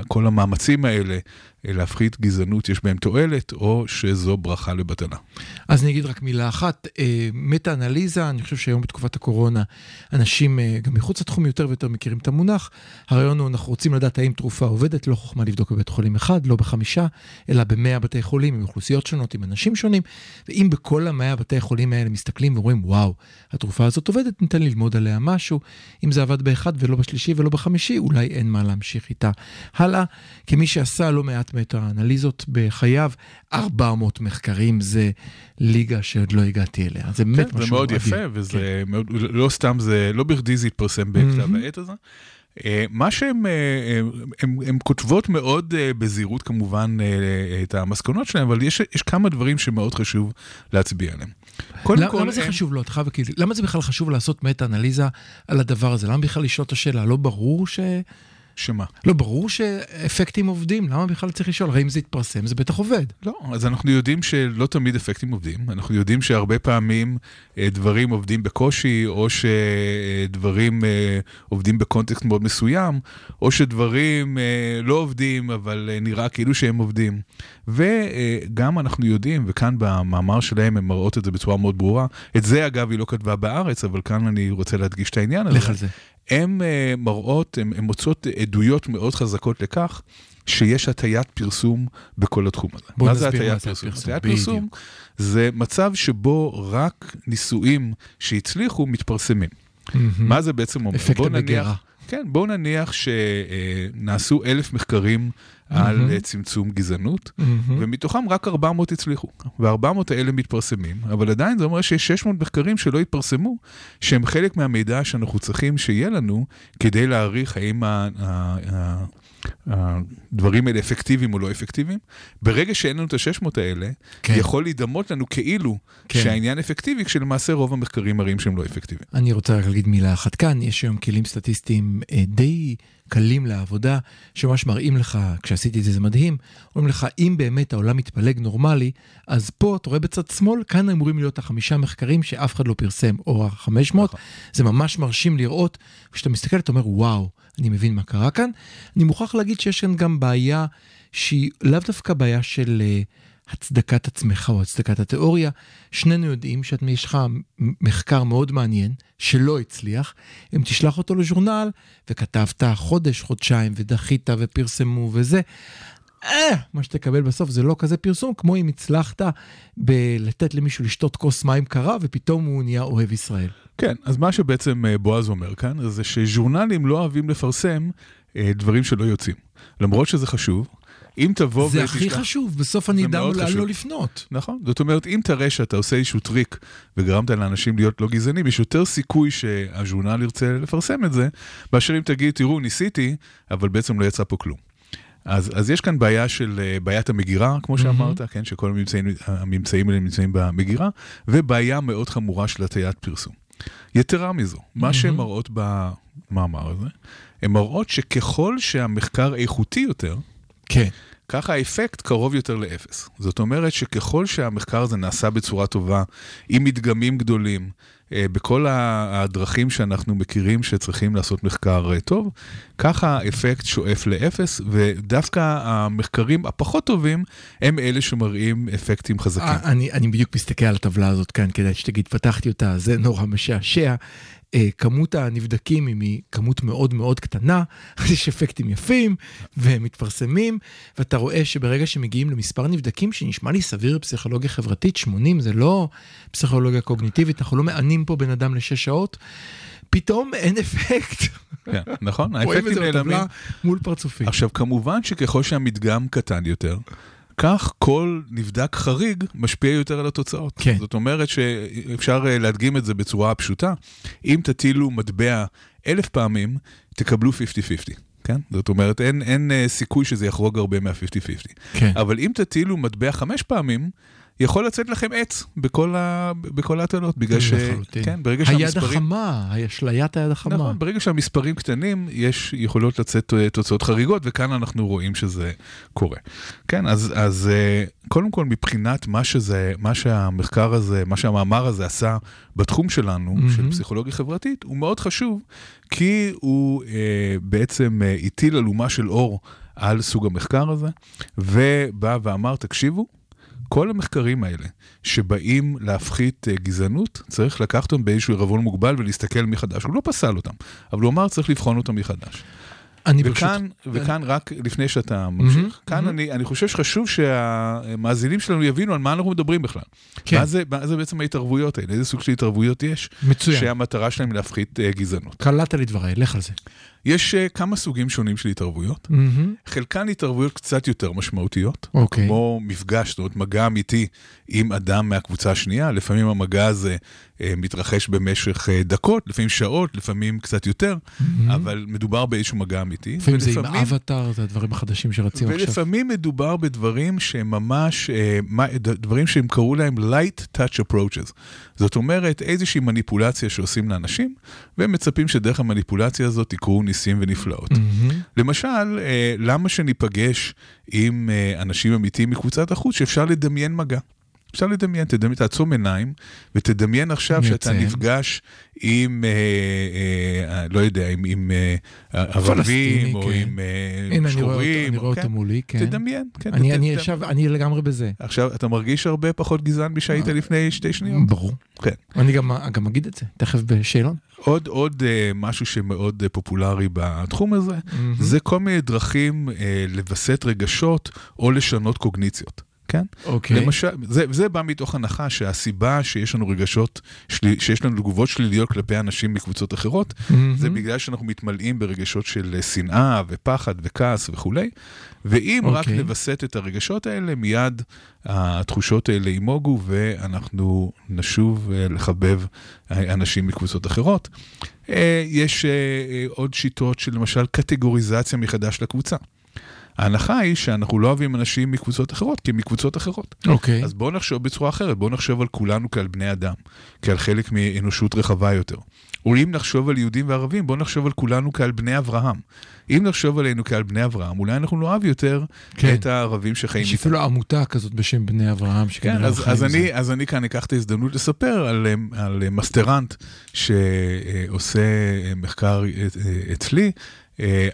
כל המאמצים האלה להפחית גזענות יש בהם תועלת, או שזו ברכה לבטלה. אז אני אגיד רק מילה אחת, אה, מטה-אנליזה, אני חושב שהיום בתקופת הקורונה, אנשים אה, גם מחוץ לתחום יותר ויותר מכירים את המונח. הרעיון הוא, אנחנו רוצים לדעת האם תרופה עובדת, לא חוכמה לבדוק בבית חולים אחד, לא בחמישה, אלא במאה בתי חולים, עם אוכלוסיות שונות, עם אנשים שונים. ואם בכל המאה בתי חולים האלה מסתכלים ורואים, וואו, התרופה הזאת עובדת, ניתן ללמוד עליה משהו. אם זה עבד באחד ולא בשלישי ולא בחמישי, אולי אין מה להמשיך איתה הלאה. כמי שעשה לא מעט מטה-אנליזות בחייו, 400 מחקרים זה ליגה שעוד לא הגעתי אליה. זה באמת כן, משהו זה מאוד אדיר. יפה, וזה מאוד, לא סתם זה, לא בכדי זה התפרסם בכתב העת הזה. אה, מה שהן אה, הם כותבות מאוד אה, בזהירות כמובן אה, את המסקנות שלהם, אבל יש, יש כמה דברים שמאוד חשוב להצביע עליהם. קודם כל, למה זה הם- חשוב? אתה חייב למה זה בכלל חשוב לעשות מטה-אנליזה על הדבר הזה? למה בכלל לשאול את השאלה? לא ברור ש... שמה? לא ברור שאפקטים עובדים, למה בכלל צריך לשאול? הרי אם זה יתפרסם, זה בטח עובד. לא, אז אנחנו יודעים שלא תמיד אפקטים עובדים, אנחנו יודעים שהרבה פעמים אה, דברים עובדים בקושי, או שדברים אה, עובדים בקונטקסט מאוד מסוים, או שדברים אה, לא עובדים, אבל אה, נראה כאילו שהם עובדים. וגם אנחנו יודעים, וכאן במאמר שלהם הן מראות את זה בצורה מאוד ברורה, את זה אגב היא לא כתבה בארץ, אבל כאן אני רוצה להדגיש את העניין הזה. לך על זה. הן uh, מראות, הן מוצאות עדויות מאוד חזקות לכך שיש הטיית פרסום בכל התחום הזה. בוא מה זה הטיית פרסום? הטיית פרסום. זה מצב שבו רק ניסויים שהצליחו מתפרסמים. מה זה בעצם אומר? אפקט המגירה. כן, בואו נניח שנעשו אלף מחקרים על אה, צמצום גזענות, ומתוכם רק 400 הצליחו. וה-400 האלה מתפרסמים, אבל עדיין זה אומר שיש 600 מחקרים שלא התפרסמו, שהם חלק מהמידע שאנחנו צריכים שיהיה לנו כדי להעריך האם ה- הדברים האלה אפקטיביים או לא אפקטיביים. ברגע שאין לנו את ה-600 האלה, כן. יכול להידמות לנו כאילו כן. שהעניין אפקטיבי, כשלמעשה רוב המחקרים מראים שהם לא אפקטיביים. אני רוצה רק להגיד מילה אחת כאן, יש היום כלים סטטיסטיים אה, די קלים לעבודה, שממש מראים לך, כשעשיתי את זה זה מדהים, אומרים לך, אם באמת העולם מתפלג נורמלי, אז פה, אתה רואה בצד שמאל, כאן אמורים להיות החמישה מחקרים שאף אחד לא פרסם, או החמש מאות, זה ממש מרשים לראות, כשאתה מסתכל אתה אומר, וואו, אני מבין מה קרה כאן. אני מוכרח להגיד שיש כאן גם בעיה שהיא לאו דווקא בעיה של... אה, הצדקת עצמך או הצדקת התיאוריה. שנינו יודעים שאם יש לך מחקר מאוד מעניין שלא הצליח, אם תשלח אותו לז'ורנל וכתבת חודש, חודשיים ודחית ופרסמו וזה, אה, מה שתקבל בסוף זה לא כזה פרסום, כמו אם הצלחת בלתת למישהו לשתות כוס מים קרה ופתאום הוא נהיה אוהב ישראל. כן, אז מה שבעצם אה, בועז אומר כאן, זה שז'ורנלים לא אוהבים לפרסם אה, דברים שלא יוצאים. למרות שזה חשוב, אם תבוא זה ותשלח... הכי חשוב, בסוף אני זה אדע לאן. לא לפנות. נכון, זאת אומרת, אם תראה שאתה עושה איזשהו טריק וגרמת לאנשים להיות לא גזענים, יש יותר סיכוי שהז'ורנל ירצה לפרסם את זה, מאשר אם תגיד, תראו, ניסיתי, אבל בעצם לא יצא פה כלום. אז, אז יש כאן בעיה של אה, בעיית המגירה, כמו שאמרת, כן, שכל הממצאים, הממצאים האלה נמצאים במגירה, ובעיה מאוד חמורה של הטיית פרסום. יתרה מזו, מה שהן מראות במאמר הזה, הן מראות שככל שהמחקר איכותי יותר, כן. ככה האפקט קרוב יותר לאפס. זאת אומרת שככל שהמחקר הזה נעשה בצורה טובה, עם מדגמים גדולים, אה, בכל הדרכים שאנחנו מכירים שצריכים לעשות מחקר אה, טוב, ככה האפקט שואף לאפס, ודווקא המחקרים הפחות טובים הם אלה שמראים אפקטים חזקים. אה, אני, אני בדיוק מסתכל על הטבלה הזאת כאן כדי שתגיד, פתחתי אותה, זה נורא משעשע. אה, כמות הנבדקים היא כמות מאוד מאוד קטנה, יש אפקטים יפים והם מתפרסמים, ואתה רואה שברגע שמגיעים למספר נבדקים שנשמע לי סביר בפסיכולוגיה חברתית, 80 זה לא פסיכולוגיה קוגניטיבית, אנחנו לא מענים פה בן אדם לשש שעות, פתאום אין אפקט. כן, נכון? האפקטים נעלמים. מול פרצופים. עכשיו, כמובן שככל שהמדגם קטן יותר, כך כל נבדק חריג משפיע יותר על התוצאות. כן. זאת אומרת שאפשר אה, להדגים את זה בצורה פשוטה. אם תטילו מטבע אלף פעמים, תקבלו 50-50. כן? זאת אומרת, אין, אין אה, סיכוי שזה יחרוג הרבה מה-50-50. כן. אבל אם תטילו מטבע חמש פעמים, יכול לצאת לכם עץ בכל, ה... בכל ההטלות, בגלל ש... לחלוטין. כן, ברגע היד שהמספרים... החמה, אשליית היד החמה. נכון, ברגע שהמספרים קטנים, יש יכולות לצאת אה, תוצאות חריגות, וכאן אנחנו רואים שזה קורה. כן, אז, אז אה, קודם כל מבחינת מה שזה, מה שהמחקר הזה, מה שהמאמר הזה עשה בתחום שלנו, מהמם. של פסיכולוגיה חברתית, הוא מאוד חשוב, כי הוא אה, בעצם אה, הטיל אלומה של אור על סוג המחקר הזה, ובא ואמר, תקשיבו, כל המחקרים האלה שבאים להפחית אה, גזענות, צריך לקחת אותם באיזשהו עירבון מוגבל ולהסתכל מחדש. הוא לא פסל אותם, אבל הוא אמר צריך לבחון אותם מחדש. אני ברשות... וכאן, וכאן רק לפני שאתה ממשיך, מהמם, כאן מהמם. אני, אני חושב שחשוב שהמאזינים שלנו יבינו על מה אנחנו מדברים בכלל. כן. מה זה, מה זה בעצם ההתערבויות האלה? איזה סוג של התערבויות יש? מצוין. שהמטרה שלהם להפחית uh, גזענות. קלעת לי דבריי, לך על זה. יש uh, כמה סוגים שונים של התערבויות. מהמם. חלקן התערבויות קצת יותר משמעותיות, אוקיי. כמו מפגש, זאת אומרת מגע אמיתי עם אדם מהקבוצה השנייה, לפעמים המגע הזה אה, מתרחש במשך אה, דקות, לפעמים שעות, לפעמים קצת יותר, אבל מדובר באיזשהו מגע אמיתי. לפעמים זה עם ולפעמים- אבטאר, זה הדברים החדשים שרצים עכשיו. ולפעמים מדובר בדברים שהם ממש, אה, מה- דברים שהם קראו להם light touch approaches. זאת אומרת, איזושהי מניפולציה שעושים לאנשים, והם מצפים שדרך המניפולציה הזאת יקרו ניסים ונפלאות. מהמם. למשל, אה, למה שניפגש עם אה, אנשים אמיתיים מקבוצת החוץ שאפשר לדמיין מגע? אפשר לדמיין, תדמיין, תעצום עיניים ותדמיין עכשיו אני שאתה. נפגש עם, אה, אה, אה, לא יודע, עם, עם אה, ערבים או כן. עם אה, הנה, אני רואה אותו- שחורים. אני או- רואה כן. אותו מולי, כן. תדמיין, כן. אני ת- אני עכשיו, אני לגמרי בזה. עכשיו, אתה מרגיש הרבה פחות גזען משהיית לפני שתי שניות? ברור. כן. אני גם גם אגיד את זה, תכף בשאלון. עוד, עוד אה, משהו שמאוד אה, פופולרי בתחום הזה, זה כל מיני דרכים אה, לווסת רגשות או לשנות קוגניציות. כן? אוקיי. למשל, זה, זה בא מתוך הנחה שהסיבה שיש לנו רגשות, שלי, שיש לנו תגובות שליליות כלפי אנשים מקבוצות אחרות, מהמם. זה בגלל שאנחנו מתמלאים ברגשות של אה, שנאה ופחד וכעס וכולי, ואם רק אוקיי. נווסת את הרגשות האלה, מיד התחושות האלה יימוגו ואנחנו נשוב אה, לחבב אה, אנשים מקבוצות אחרות. יש עוד שיטות של למשל קטגוריזציה מחדש לקבוצה. ההנחה היא שאנחנו לא אוהבים אנשים מקבוצות אחרות, כי הם מקבוצות אחרות. אוקיי. אז בואו נחשוב בצורה אחרת, בואו נחשוב על כולנו כעל בני אדם, כעל חלק מאנושות רחבה יותר. או אם נחשוב על יהודים וערבים, בואו נחשוב על כולנו כעל בני אברהם. אם נחשוב עלינו כעל בני אברהם, אולי אנחנו נאהב יותר כן. את הערבים שחיים יש איתנו. אפילו עמותה כזאת בשם בני אברהם, כן, שכנראה אז, חיים אז, זה. אני, אז אני כאן אקח את ההזדמנות לספר על, אה, על אה, מסטרנט שעושה אה, מחקר אצלי אה,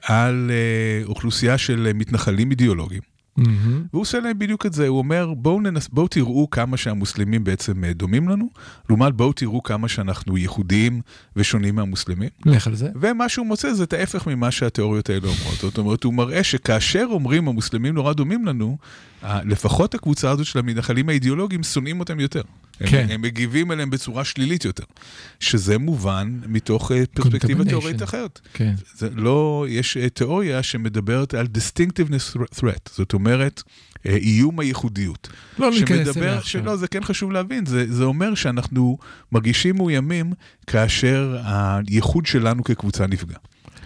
על אה, אוכלוסייה של אה, מתנחלים אידיאולוגיים. מהמם. והוא עושה להם בדיוק את זה, הוא אומר, בואו, ננס, בואו תראו כמה שהמוסלמים בעצם אה, דומים לנו, לעומת בואו תראו כמה שאנחנו ייחודיים ושונים מהמוסלמים. לך על זה. ומה שהוא מוצא זה את ההפך ממה שהתיאוריות האלה אומרות. זאת אומרת, הוא מראה שכאשר אומרים המוסלמים נורא דומים לנו, לפחות הקבוצה הזאת של המתנחלים האידיאולוגיים שונאים אותם יותר. הם, כן. הם מגיבים אליהם בצורה שלילית יותר. שזה מובן מתוך אה, פרספקטיבה. תיאורית אחרת. כן. זה לא, יש אה, תיאוריה שמדברת על distinctiveness threat, זאת אומרת, אה, איום הייחודיות. לא שמדבר, אליה עכשיו. שלא, זה כן חשוב להבין, זה, זה אומר שאנחנו מרגישים מאוימים כאשר הייחוד שלנו כקבוצה נפגע.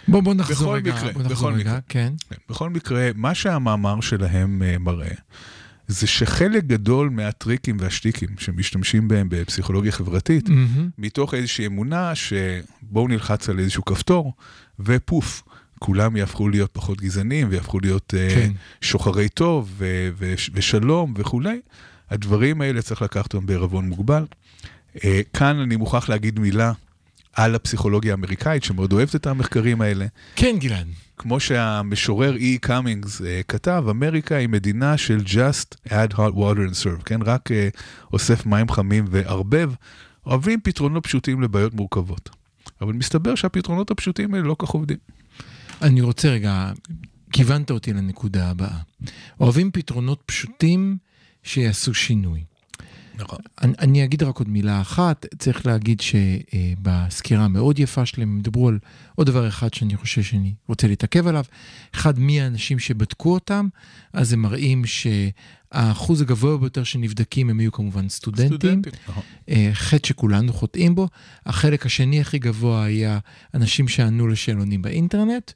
בוא בוא נחזור בכל רגע. מקרה, בוא נחזור בכל רגע, מקרה. כן. כן, בכל מקרה, מה שהמאמר שלהם אה, מראה, זה שחלק גדול מהטריקים והשטיקים שמשתמשים בהם בפסיכולוגיה חברתית, מהמם. מתוך איזושהי אמונה שבואו נלחץ על איזשהו כפתור, ופוף, כולם יהפכו להיות פחות גזענים ויהפכו להיות אה, כן. שוחרי טוב ו- ו- ושלום וכולי. הדברים האלה צריך לקחת אותם בערבון מוגבל. אה, כאן אני מוכרח להגיד מילה על הפסיכולוגיה האמריקאית, שמאוד אוהבת את המחקרים האלה. כן, גלעד. כמו שהמשורר אי קאמינגס uh, כתב, אמריקה היא מדינה של just add hot water and serve, כן? רק uh, אוסף מים חמים וערבב. אוהבים פתרונות פשוטים לבעיות מורכבות. אבל מסתבר שהפתרונות הפשוטים האלה לא כך עובדים. אני רוצה רגע, כיוונת אותי לנקודה הבאה. אוהבים פתרונות פשוטים שיעשו שינוי. נכון. אני, אני אגיד רק עוד מילה אחת, צריך להגיד שבסקירה המאוד יפה שלהם הם דיברו על עוד דבר אחד שאני חושב שאני רוצה להתעכב עליו. אחד, מי האנשים שבדקו אותם, אז הם מראים שהאחוז הגבוה ביותר שנבדקים הם יהיו כמובן סטודנטים. נכון. אה, חטא שכולנו חוטאים בו. החלק השני הכי גבוה היה אנשים שענו לשאלונים באינטרנט.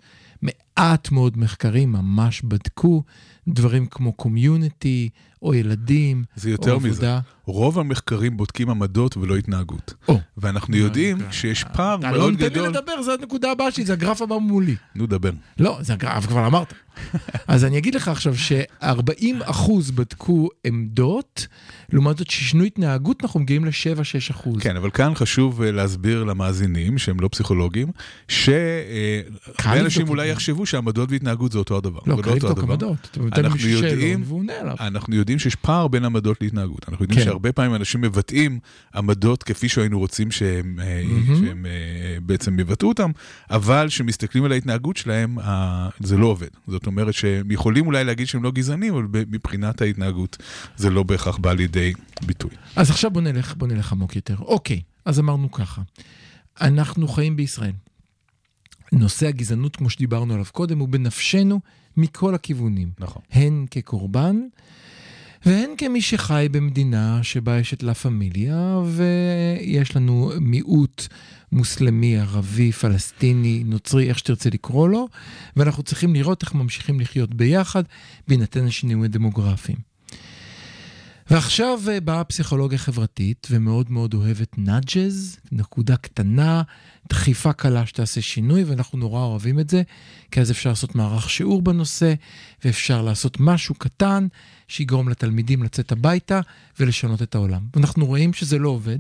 מעט מאוד מחקרים ממש בדקו דברים כמו קומיוניטי, או ילדים, זה יותר או מזה. עבודה. רוב המחקרים בודקים עמדות ולא התנהגות. או. ואנחנו יודעים שיש פער אתה לא מאוד נותן לי גדול... לדבר, זו הנקודה הבאה שלי, זה הגרף הבא מולי. נו, דבר. לא, זה הגרף, כבר אמרת. אז אני אגיד לך עכשיו ש-40 אחוז בדקו עמדות, לעומת זאת ששינו התנהגות, אנחנו מגיעים ל-7-6 אחוז. כן, אבל כאן חשוב אה, להסביר למאזינים, שהם לא פסיכולוגים, שהרבה אנשים אולי. יחשבו שעמדות והתנהגות זה אותו הדבר. לא, אותו לבדוק. עמדות. אתה נותן אנחנו למישהו יודעים- שאלון והוא עונה עליו. אנחנו יודעים שיש פער בין עמדות להתנהגות. אנחנו יודעים כן. שהרבה פעמים אנשים מבטאים עמדות כפי שהיינו רוצים שהם, מהמם. שהם אה, בעצם יבטאו אותם, אבל כשמסתכלים על ההתנהגות שלהם, זה לא עובד. זאת אומרת שהם יכולים אולי להגיד שהם לא גזענים, אבל מבחינת ההתנהגות זה לא בהכרח בא לידי ביטוי. אז עכשיו בוא נלך, בוא נלך עמוק יותר. אוקיי, אז אמרנו ככה, אנחנו חיים בישראל. נושא הגזענות, כמו שדיברנו עליו קודם, הוא בנפשנו מכל הכיוונים. נכון. הן כקורבן, והן כמי שחי במדינה שבה יש את לה פמיליה, ויש לנו מיעוט מוסלמי, ערבי, פלסטיני, נוצרי, איך שתרצה לקרוא לו, ואנחנו צריכים לראות איך ממשיכים לחיות ביחד, בהינתן השינויים הדמוגרפיים. ועכשיו אה, באה הפסיכולוגיה חברתית, ומאוד מאוד אוהבת נאג'ז, נקודה קטנה, דחיפה קלה שתעשה שינוי, ואנחנו נורא אוהבים את זה, כי אז אפשר לעשות מערך שיעור בנושא, ואפשר לעשות משהו קטן שיגרום לתלמידים לצאת הביתה ולשנות את העולם. ואנחנו רואים שזה לא עובד.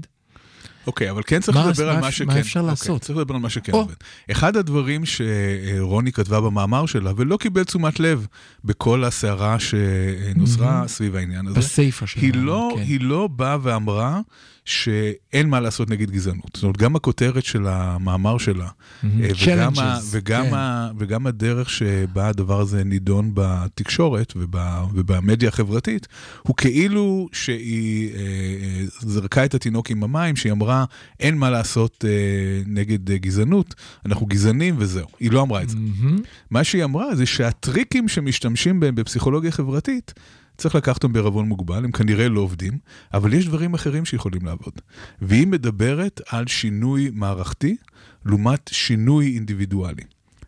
אוקיי, אבל כן צריך לדבר על מה שכן. מה אפשר אוקיי, לעשות? צריך לדבר על מה שכן. עובד. אחד הדברים שרוני כתבה במאמר שלה, ולא קיבל תשומת לב בכל הסערה שנוסרה סביב העניין הזה, בסיפה שלה. היא לא, כן. היא לא באה ואמרה שאין מה לעשות נגד גזענות. זאת אומרת, גם הכותרת של המאמר שלה. אה, וגם, Challenges, ה, וגם, כן. ה, וגם הדרך שבה הדבר הזה נידון בתקשורת וב, ובמדיה החברתית, הוא כאילו שהיא אה, אה, זרקה את התינוק עם המים, שהיא אמרה, אין מה לעשות אה, נגד אה, גזענות, אנחנו גזענים וזהו. היא לא אמרה את זה. מהמם. מה שהיא אמרה זה שהטריקים שמשתמשים בהם בפסיכולוגיה חברתית, צריך לקחת אותם בערבון מוגבל, הם כנראה לא עובדים, אבל יש דברים אחרים שיכולים לעבוד. והיא מדברת על שינוי מערכתי לעומת שינוי אינדיבידואלי.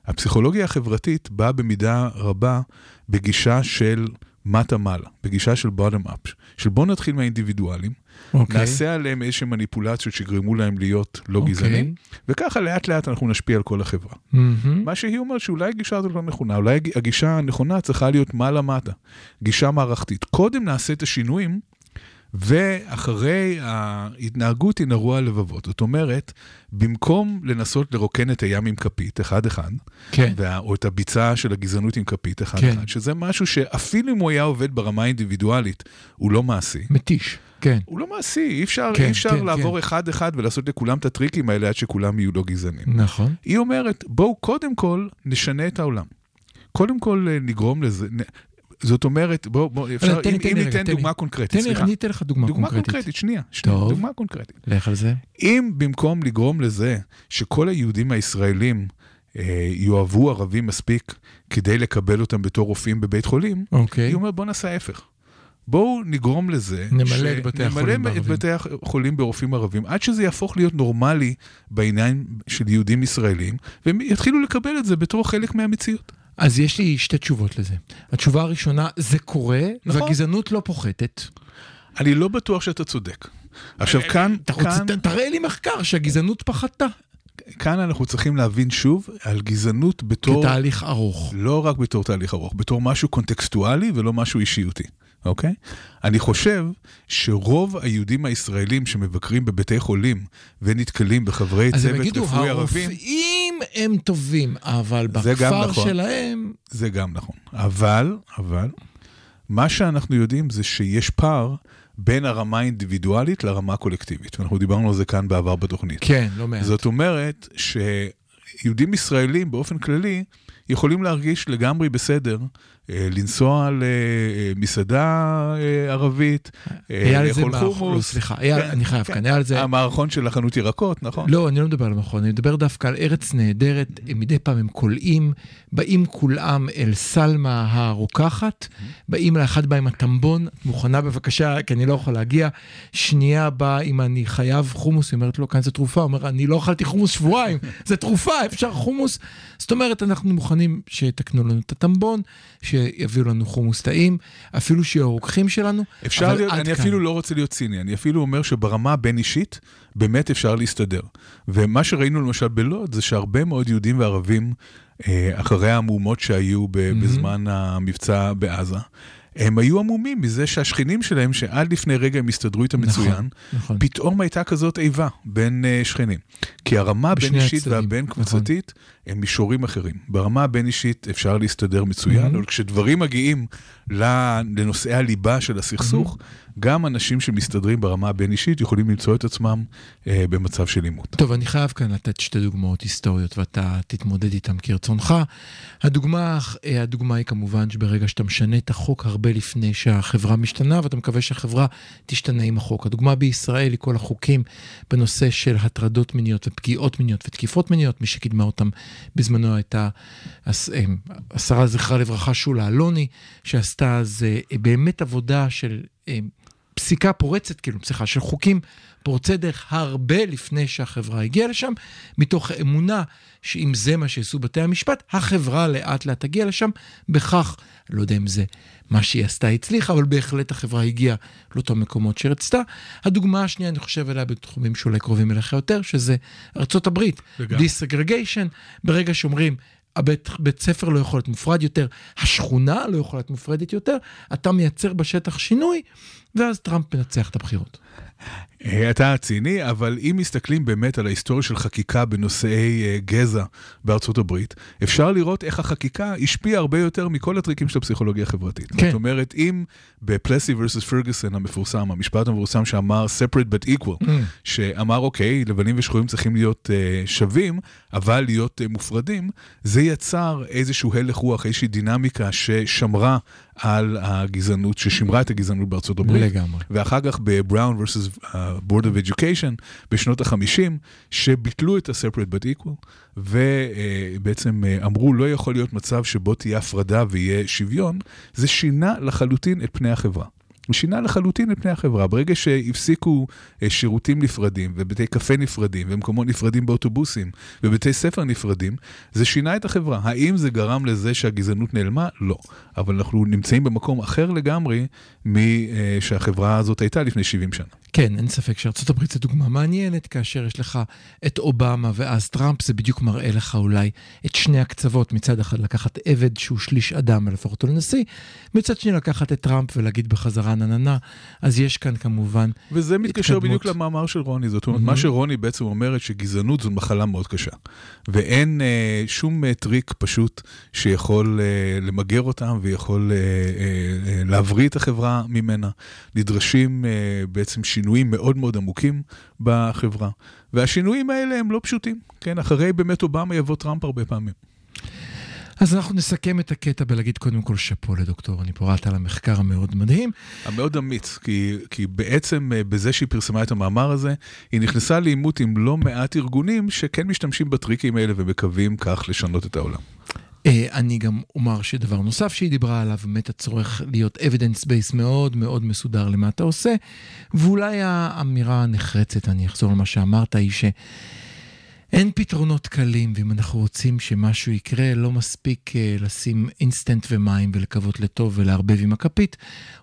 הפסיכולוגיה החברתית באה במידה רבה בגישה של מטה-מעלה, בגישה של bottom-up, של בוא נתחיל מהאינדיבידואלים, אוקיי. נעשה עליהם איזשהם מניפולציות שיגרמו להם להיות לא אוקיי. גזענים, וככה לאט לאט אנחנו נשפיע על כל החברה. מהמם. מה שהיא אומרת שאולי הגישה הזאת לא נכונה, אולי הג- הגישה הנכונה צריכה להיות מעלה-מטה, גישה מערכתית. קודם נעשה את השינויים, ואחרי ההתנהגות ינערו הלבבות. זאת אומרת, במקום לנסות לרוקן את הים עם כפית, אחד-אחד, כן. וה, או את הביצה של הגזענות עם כפית, אחד-אחד, כן. שזה משהו שאפילו אם הוא היה עובד ברמה האינדיבידואלית, הוא לא מעשי. מתיש. כן. הוא לא מעשי, אי אפשר, כן, אי אפשר כן, לעבור אחד-אחד ולעשות לכולם את הטריקים האלה עד שכולם יהיו לא גזענים. נכון. היא אומרת, בואו קודם כל נשנה את העולם. קודם כל אה, נגרום לזה. נ- זאת אומרת, בואו, בוא, אפשר, תן אם, תן אם ניתן תן דוגמה. קונקרטית, תן לי, סליחה. אני אתן לך דוגמה דוגמה קונקרטית. קונקרטית, שנייה, שנייה, טוב. דוגמה קונקרטית. לך על זה. אם במקום לגרום לזה שכל היהודים הישראלים אה, יאהבו ערבים מספיק כדי לקבל אותם בתור רופאים בבית חולים, אוקיי. היא אומרת, בוא נעשה ההפך. בואו נגרום לזה, נמלא את בתי החולים נמלא את בערבים. בתי החולים ברופאים ערבים, עד שזה יהפוך להיות נורמלי בעניין של יהודים ישראלים, והם יתחילו לקבל את זה בתור חלק מהמציאות. אז יש לי שתי תשובות לזה. התשובה הראשונה, זה קורה, נכון. והגזענות לא פוחתת. אני לא בטוח שאתה צודק. עכשיו כאן, רוצה, כאן, ת- תראה לי מחקר שהגזענות פחתה. כאן אנחנו צריכים להבין שוב על גזענות בתור, כתהליך ארוך. לא רק בתור תהליך ארוך, בתור משהו קונטקסטואלי ולא משהו אישיותי, אוקיי? אני חושב שרוב היהודים הישראלים שמבקרים בבתי חולים ונתקלים בחברי אז הם צוות יגידו, רפואי ערבים, הרופאים הם טובים, אבל בכפר נכון. שלהם... זה גם נכון. אבל, אבל, מה שאנחנו יודעים זה שיש פער בין הרמה האינדיבידואלית לרמה הקולקטיבית. ואנחנו דיברנו על זה כאן בעבר בתוכנית. כן, לא מעט. זאת אומרת שיהודים ישראלים באופן כללי יכולים להרגיש לגמרי בסדר לנסוע למסעדה אה, ערבית, אה, לזה לאכול לא, חומוס. סליחה, היה- כן, אני חייב כן. כאן, היה על זה... המערכון של החנות ירקות, נכון? לא, אני לא מדבר על המכון, אני מדבר דווקא על ארץ נהדרת, מדי פעם הם כולאים, באים כולם אל סלמה הרוקחת, באים לאחד בא עם הטמבון, מוכנה בבקשה, כי אני לא יכול להגיע, שנייה באה אם אני חייב חומוס, היא אומרת לו, כאן זה תרופה, הוא אומר, אני לא אכלתי חומוס שבועיים, זה תרופה, אפשר חומוס. זאת אומרת, אנחנו מוכנים שיתקנו לנו את הטמבון, שיביאו לנו חומוס טעים, אפילו שיהיו הרוקחים שלנו, אפשר להיות, אני כאן. אפילו לא רוצה להיות ציני, אני אפילו אומר שברמה הבין-אישית, באמת אפשר להסתדר. ומה שראינו למשל בלוד, זה שהרבה מאוד יהודים וערבים, אה, אחרי המהומות שהיו בזמן המבצע בעזה, הם היו עמומים מזה שהשכנים שלהם, שעד לפני רגע הם הסתדרו איתם נכון, מצוין, נכון. פתאום הייתה כזאת איבה בין uh, שכנים. כי הרמה בשני הבין-אישית הצדדים, נכון. והבין-קבוצתית הם מישורים אחרים. ברמה הבין-אישית אפשר להסתדר מצוין, Mhm. אבל כשדברים מגיעים לנושאי הליבה של הסכסוך, גם אנשים שמסתדרים ברמה הבין-אישית יכולים למצוא את עצמם uh, במצב של עימות. טוב, אני חייב כאן לתת שתי דוגמאות היסטוריות ואתה תתמודד איתן כרצונך. הדוגמה, אה, הדוגמה היא כמובן שברגע שאתה משנה את החוק הרבה לפני שהחברה משתנה, ואתה מקווה שהחברה תשתנה עם החוק. הדוגמה בישראל היא כל החוקים בנושא של הטרדות מיניות ופגיעות מיניות ותקיפות מיניות. מי שקידמה אותם בזמנו הייתה אה, השרה זכרה לברכה שולה אלוני, שעשתה אז אה, באמת עבודה של... פסיקה פורצת, כאילו, סליחה, של חוקים פורצי דרך הרבה לפני שהחברה הגיעה לשם, מתוך אמונה שאם זה מה שיעשו בתי המשפט, החברה לאט לאט תגיע לשם, בכך, לא יודע אם זה מה שהיא עשתה הצליחה, אבל בהחלט החברה הגיעה לאותם מקומות שרצתה. הדוגמה השנייה, אני חושב עליה בתחומים שאולי קרובים אליך יותר, שזה ארצות הברית. דיסגרגיישן, ברגע שאומרים, הבית בית ספר לא יכול להיות מופרד יותר, השכונה לא יכולה להיות מופרדת יותר, אתה מייצר בשטח שינוי, ואז טראמפ מנצח את הבחירות. אה, אתה ציני, אבל אם מסתכלים באמת על ההיסטוריה של חקיקה בנושאי אה, גזע בארצות הברית, אפשר לראות איך החקיקה השפיעה הרבה יותר מכל הטריקים של הפסיכולוגיה החברתית. כן. זאת אומרת, אם בפלסי versus פרגוסון המפורסם, המשפט המפורסם שאמר separate but equal, Mm. שאמר אוקיי, לבנים ושחורים צריכים להיות uh, שווים, אבל להיות uh, מופרדים, זה יצר איזשהו הלך רוח, איזושהי דינמיקה ששמרה על הגזענות, ששימרה את הגזענות בארצות הברית. לגמרי. ואחר כך בבראון versus uh, Board of Education בשנות ה-50, שביטלו את ה-separate but equal, ובעצם uh, אמרו לא יכול להיות מצב שבו תהיה הפרדה ויהיה שוויון, זה שינה לחלוטין את פני החברה. הוא שינה לחלוטין את פני החברה. ברגע שהפסיקו אה, שירותים נפרדים ובתי קפה נפרדים ומקומות נפרדים באוטובוסים ובתי ספר נפרדים, זה שינה את החברה. האם זה גרם לזה שהגזענות נעלמה? לא. אבל אנחנו נמצאים במקום אחר לגמרי משהחברה הזאת הייתה לפני 70 שנה. כן, אין ספק הברית זו דוגמה מעניינת, כאשר יש לך את אובמה ואז טראמפ, זה בדיוק מראה לך אולי את שני הקצוות, מצד אחד לקחת עבד שהוא שליש אדם ולהפוך אותו לנשיא, מצד שני לקחת את טראמפ ולהגיד בחזרה נה נה נה, אז יש כאן כמובן, וזה מתקשר התקדמות. בדיוק למאמר של רוני, זאת אומרת, מהמם. מה שרוני בעצם אומרת שגזענות זו מחלה מאוד קשה. ואין אה, שום אה, טריק פשוט שיכול אה, למגר אותם ויכול אה, אה, אה, להבריא את החברה ממנה. נדרשים אה, בעצם שינויים מאוד מאוד עמוקים בחברה. והשינויים האלה הם לא פשוטים, כן? אחרי באמת אובמה יבוא טראמפ הרבה פעמים. אז אנחנו נסכם את הקטע בלהגיד קודם כל שאפו לדוקטור אני פורט על המחקר המאוד מדהים. המאוד אמיץ, כי, כי בעצם אה, בזה שהיא פרסמה את המאמר הזה, היא נכנסה לעימות עם לא מעט ארגונים שכן משתמשים בטריקים האלה ומקווים כך לשנות את העולם. אה, אני גם אומר שדבר נוסף שהיא דיברה עליו, באמת הצורך להיות evidence base מאוד מאוד מסודר למה אתה עושה, ואולי האמירה הנחרצת, אני אחזור למה שאמרת, היא שאין פתרונות קלים, ואם אנחנו רוצים שמשהו יקרה, לא מספיק אה, לשים אינסטנט ומים ולקוות לטוב ולערבב עם הכפית,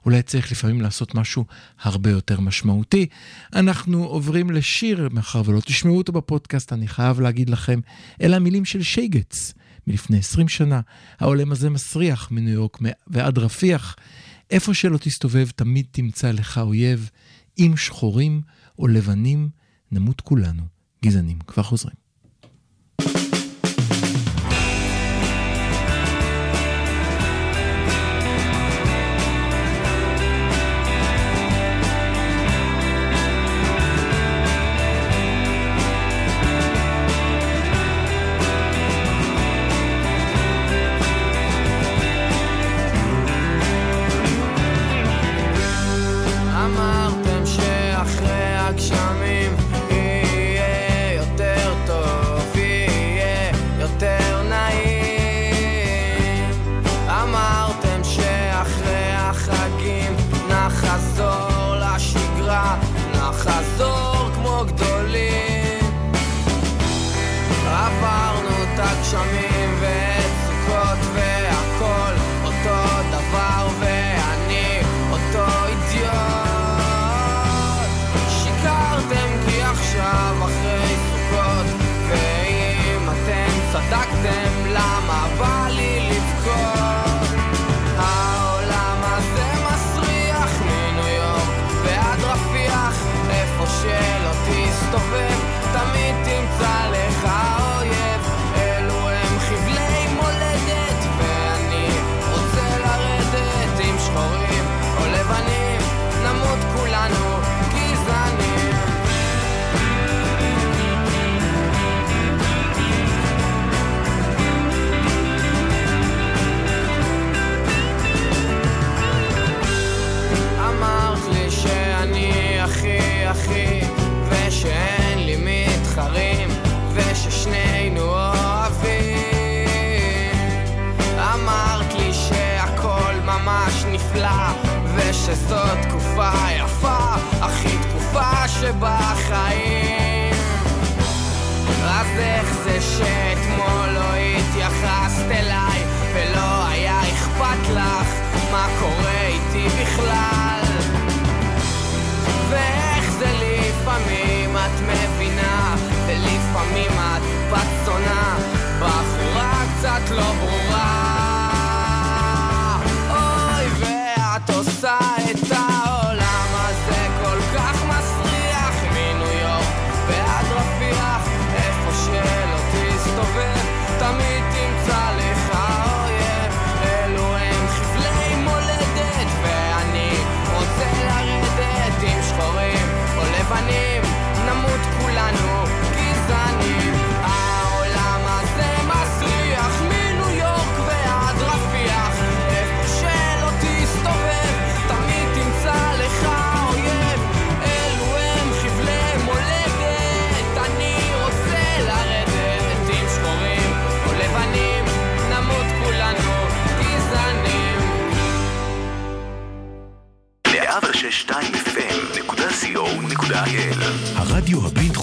אולי צריך לפעמים לעשות משהו הרבה יותר משמעותי. אנחנו עוברים לשיר, מאחר ולא תשמעו אותו בפודקאסט, אני חייב להגיד לכם, אלה המילים של שייגץ. מלפני 20 שנה. העולם הזה מסריח מניו יורק ועד רפיח. איפה שלא תסתובב, תמיד תמצא לך אויב. אם שחורים או לבנים, נמות כולנו. גזענים. כבר חוזרים.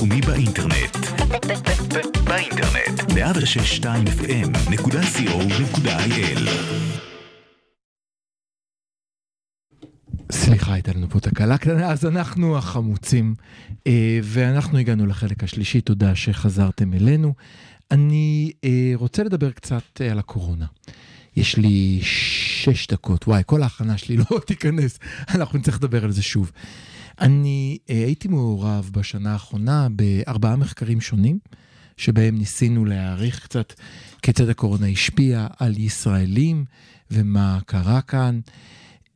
הבינתחומי באינטרנט. באינטרנט 106.2 FM.co.il סליחה, הייתה לנו פה תקלה קטנה, אז אנחנו החמוצים, אה, ואנחנו הגענו לחלק השלישי, תודה שחזרתם אלינו. אני אה, רוצה לדבר קצת אה, על הקורונה. יש לי שש דקות, וואי, כל ההכנה שלי לא תיכנס, אנחנו נצטרך לדבר על זה שוב. אני אה, הייתי מעורב בשנה האחרונה בארבעה מחקרים שונים, שבהם ניסינו להעריך קצת כיצד הקורונה השפיעה על ישראלים ומה קרה כאן.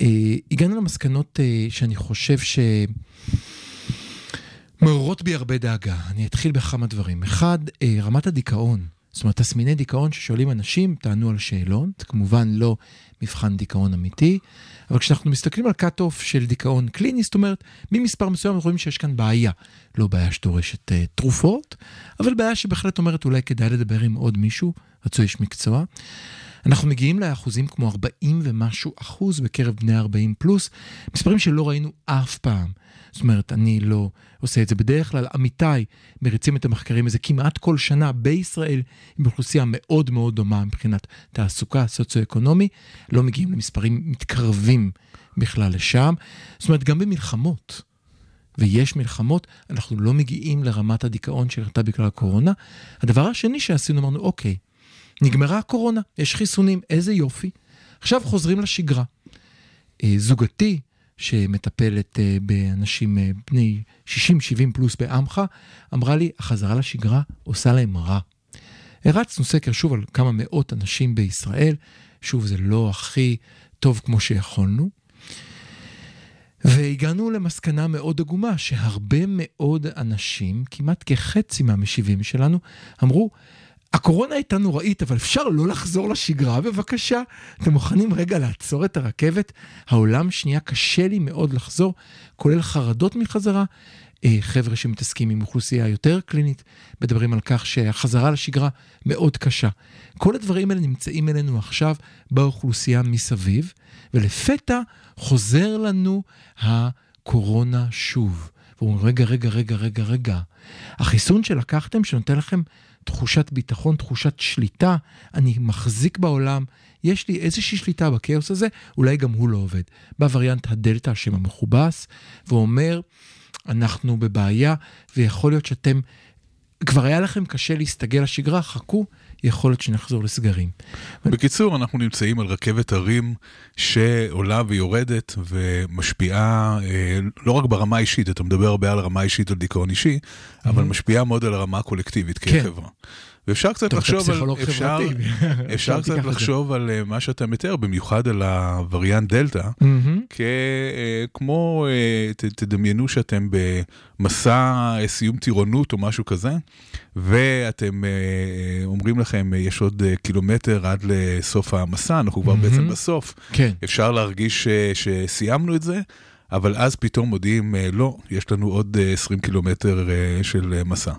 אה, הגענו למסקנות אה, שאני חושב שמעוררות בי הרבה דאגה. אני אתחיל בכמה דברים. אחד, רמת הדיכאון. זאת אומרת, תסמיני דיכאון ששואלים אנשים, תענו על שאלון, זה כמובן לא מבחן דיכאון אמיתי, אבל כשאנחנו מסתכלים על cut-off של דיכאון קליני, זאת אומרת, ממספר מסוים אנחנו רואים שיש כאן בעיה. לא בעיה שדורשת uh, תרופות, אבל בעיה שבהחלט אומרת אולי כדאי לדבר עם עוד מישהו, רצוי איש מקצוע. אנחנו מגיעים לאחוזים כמו 40 ומשהו אחוז בקרב בני 40 פלוס, מספרים שלא ראינו אף פעם. זאת אומרת, אני לא עושה את זה. בדרך כלל עמיתיי מריצים את המחקרים הזה כמעט כל שנה בישראל, עם אוכלוסייה מאוד מאוד דומה מבחינת תעסוקה, סוציו-אקונומי, לא מגיעים למספרים מתקרבים בכלל לשם. זאת אומרת, גם במלחמות, ויש מלחמות, אנחנו לא מגיעים לרמת הדיכאון שירתה בגלל הקורונה. הדבר השני שעשינו, אמרנו, אוקיי, נגמרה הקורונה, יש חיסונים, איזה יופי. עכשיו חוזרים לשגרה. אה, זוגתי, שמטפלת אה, באנשים אה, בני 60-70 פלוס בעמך, אמרה לי, החזרה לשגרה עושה להם רע. הרצנו סקר שוב על כמה מאות אנשים בישראל, שוב, זה לא הכי טוב כמו שיכולנו. והגענו למסקנה מאוד עגומה, שהרבה מאוד אנשים, כמעט כחצי מהמשיבים שלנו, אמרו, הקורונה הייתה נוראית, אבל אפשר לא לחזור לשגרה, בבקשה. אתם מוכנים רגע לעצור את הרכבת? העולם שנייה קשה לי מאוד לחזור, כולל חרדות מחזרה. אה, חבר'ה שמתעסקים עם אוכלוסייה יותר קלינית, מדברים על כך שהחזרה לשגרה מאוד קשה. כל הדברים האלה נמצאים אלינו עכשיו באוכלוסייה מסביב, ולפתע חוזר לנו הקורונה שוב. ואומרים, רגע, רגע, רגע, רגע, רגע. החיסון שלקחתם, שנותן לכם תחושת ביטחון, תחושת שליטה, אני מחזיק בעולם, יש לי איזושהי שליטה בכאוס הזה, אולי גם הוא לא עובד. בא וריאנט הדלתא, השם המכובס, ואומר, אנחנו בבעיה, ויכול להיות שאתם, כבר היה לכם קשה להסתגל לשגרה, חכו, יכול להיות שנחזור לסגרים. בקיצור, אנחנו נמצאים על רכבת הרים שעולה ויורדת ומשפיעה אה, לא רק ברמה האישית, אתה מדבר הרבה על רמה אישית על דיכאון אישי, אבל משפיעה מאוד על הרמה הקולקטיבית כן. כחברה. ואפשר קצת טוב, לחשוב על, אפשר. אפשר קצת. לחשוב על אה, מה שאתה מתאר, במיוחד על הווריאנט דלתא, מהמם. כמו, אה, ת- תדמיינו שאתם במסע אה, סיום טירונות או משהו כזה, ואתם אה, אומרים לכם, אה, יש עוד אה, קילומטר עד לסוף המסע, אנחנו כבר בעצם. בסוף. כן. אפשר להרגיש אה, שסיימנו את זה, אבל אז פתאום מודיעים, אה, לא, יש לנו עוד אה, 20 קילומטר אה, של אה, מסע.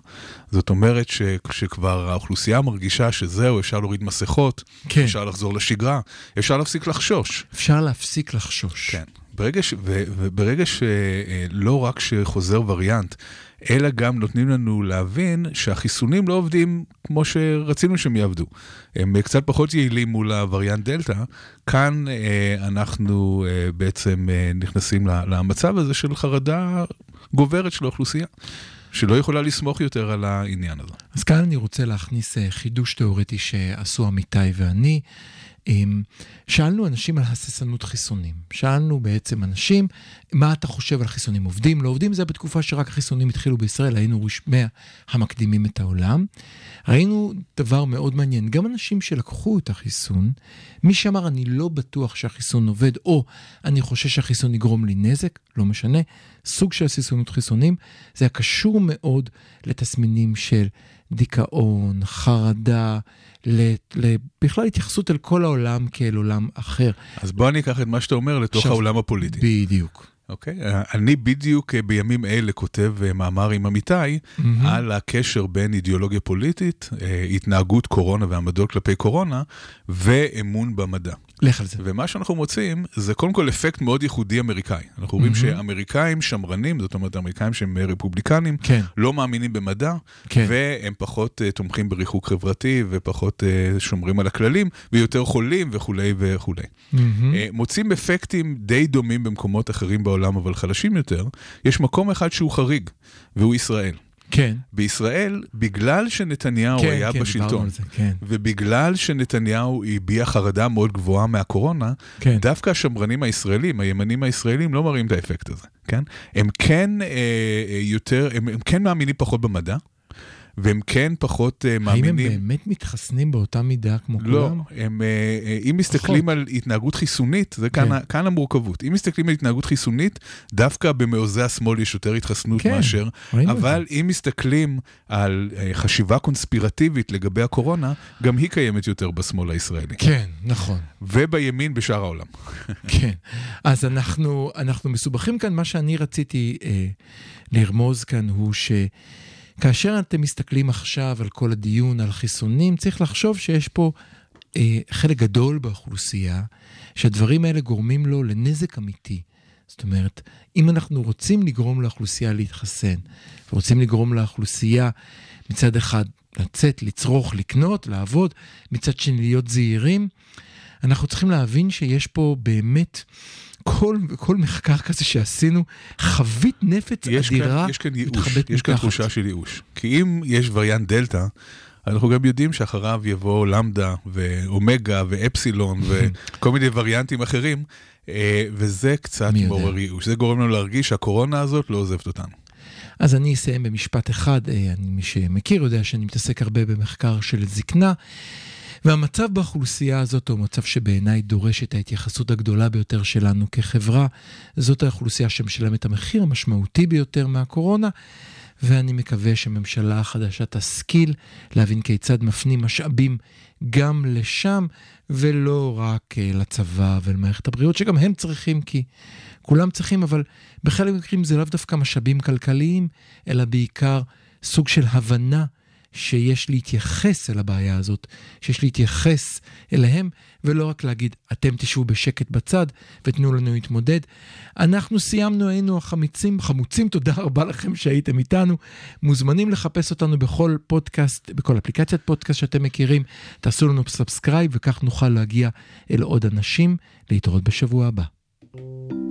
זאת אומרת ש- שכבר האוכלוסייה מרגישה שזהו, אפשר להוריד מסכות, כן. אפשר לחזור לשגרה, אפשר להפסיק לחשוש. אפשר להפסיק לחשוש. כן, ברגע ש... וברגע שלא רק שחוזר וריאנט, אלא גם נותנים לנו להבין שהחיסונים לא עובדים כמו שרצינו שהם יעבדו. הם קצת פחות יעילים מול הווריאנט דלתא. כאן אה, אנחנו אה, בעצם אה, נכנסים למצב הזה של חרדה גוברת של האוכלוסייה. שלא יכולה לסמוך יותר על העניין הזה. אז כאן אני רוצה להכניס אה, חידוש תיאורטי שעשו עמיתי ואני. שאלנו אנשים על הססנות חיסונים. שאלנו בעצם אנשים, מה אתה חושב על חיסונים עובדים, לא עובדים? זה בתקופה שרק החיסונים התחילו בישראל, היינו רשמי המקדימים את העולם. ראינו דבר מאוד מעניין, גם אנשים שלקחו את החיסון, מי שאמר אני לא בטוח שהחיסון עובד, או אני חושש שהחיסון יגרום לי נזק, לא משנה, סוג של סיסונות חיסונים, זה היה קשור מאוד לתסמינים של דיכאון, חרדה, בכלל התייחסות אל כל העולם כאל עולם אחר. אז בוא אני אקח את מה שאתה אומר לתוך עכשיו, העולם הפוליטי. בדיוק. אוקיי? Okay. אני בדיוק אה, בימים אלה כותב אה, מאמר עם עמיתי. על הקשר בין אידיאולוגיה פוליטית, אה, התנהגות קורונה ועמדות כלפי קורונה, ואמון במדע. לך על זה. ומה שאנחנו מוצאים זה קודם כל אפקט מאוד ייחודי אמריקאי. אנחנו רואים mm-hmm. שאמריקאים שמרנים, זאת אומרת אמריקאים שהם רפובליקנים, כן. לא מאמינים במדע, כן. והם פחות uh, תומכים בריחוק חברתי ופחות uh, שומרים על הכללים, ויותר חולים וכולי וכולי. Mm-hmm. Uh, מוצאים אפקטים די דומים במקומות אחרים בעולם, אבל חלשים יותר. יש מקום אחד שהוא חריג, והוא ישראל. כן. בישראל, בגלל שנתניהו כן, היה כן, בשלטון, זה, כן. ובגלל שנתניהו הביע חרדה מאוד גבוהה מהקורונה, כן. דווקא השמרנים הישראלים, הימנים הישראלים, לא מראים את האפקט הזה, כן? הם כן אה, אה יותר, הם, הם כן מאמינים פחות במדע. והם כן פחות uh, מאמינים... האם הם באמת מתחסנים באותה מידה כמו לא, כולם? לא, הם, uh, אם מסתכלים פחות. על התנהגות חיסונית, זה כן. כאן, כאן המורכבות. אם מסתכלים על התנהגות חיסונית, דווקא במעוזי השמאל יש יותר התחסנות כן, מאשר, אבל זה. אם מסתכלים על uh, חשיבה קונספירטיבית לגבי הקורונה, גם היא קיימת יותר בשמאל הישראלי. כן, נכון. ובימין בשאר העולם. כן, אז אנחנו, אנחנו מסובכים כאן, מה שאני רציתי אה, לרמוז כאן הוא ש... כאשר אתם מסתכלים עכשיו על כל הדיון על חיסונים, צריך לחשוב שיש פה אה, חלק גדול באוכלוסייה, שהדברים האלה גורמים לו לנזק אמיתי. זאת אומרת, אם אנחנו רוצים לגרום לאוכלוסייה להתחסן, ורוצים לגרום לאוכלוסייה מצד אחד לצאת, לצרוך, לקנות, לעבוד, מצד שני להיות זהירים, אנחנו צריכים להבין שיש פה באמת כל, כל מחקר כזה שעשינו, חבית נפץ יש אדירה כאן, יש כאן ייאוש, יש כאן תחושה של ייאוש. כי אם יש וריאנט דלתא, אנחנו גם יודעים שאחריו יבוא למדה ואומגה ואפסילון וכל מיני וריאנטים אחרים, אה, וזה קצת מעורר ייאוש. זה גורם לנו להרגיש שהקורונה הזאת לא עוזבת אותנו. אז אני אסיים במשפט אחד, אה, אני, מי שמכיר יודע שאני מתעסק הרבה במחקר של זקנה. והמצב באוכלוסייה הזאת הוא מצב שבעיניי דורש את ההתייחסות הגדולה ביותר שלנו כחברה. זאת האוכלוסייה שמשלמת את המחיר המשמעותי ביותר מהקורונה. ואני מקווה שממשלה החדשה תשכיל להבין כיצד מפנים משאבים גם לשם, ולא רק אה, לצבא ולמערכת הבריאות, שגם הם צריכים, כי כולם צריכים, אבל בחלק מהמקרים זה לאו דווקא משאבים כלכליים, אלא בעיקר סוג של הבנה שיש להתייחס אל הבעיה הזאת, שיש להתייחס אליהם, ולא רק להגיד, אתם תשבו בשקט בצד ותנו לנו להתמודד. אנחנו סיימנו, היינו החמיצים, חמוצים, תודה רבה לכם שהייתם איתנו. מוזמנים לחפש אותנו בכל פודקאסט, בכל אפליקציית פודקאסט שאתם מכירים. תעשו לנו subscribe וכך נוכל להגיע אל עוד אנשים. להתראות בשבוע הבא.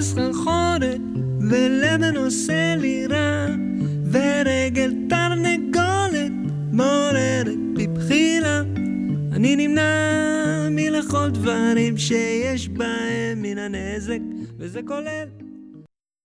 סחרחורת, ולבן עושה לי רע, ורגל תרנגולת מעוררת בבחילה. אני נמנע מלכל דברים שיש בהם מן הנזק, וזה כולל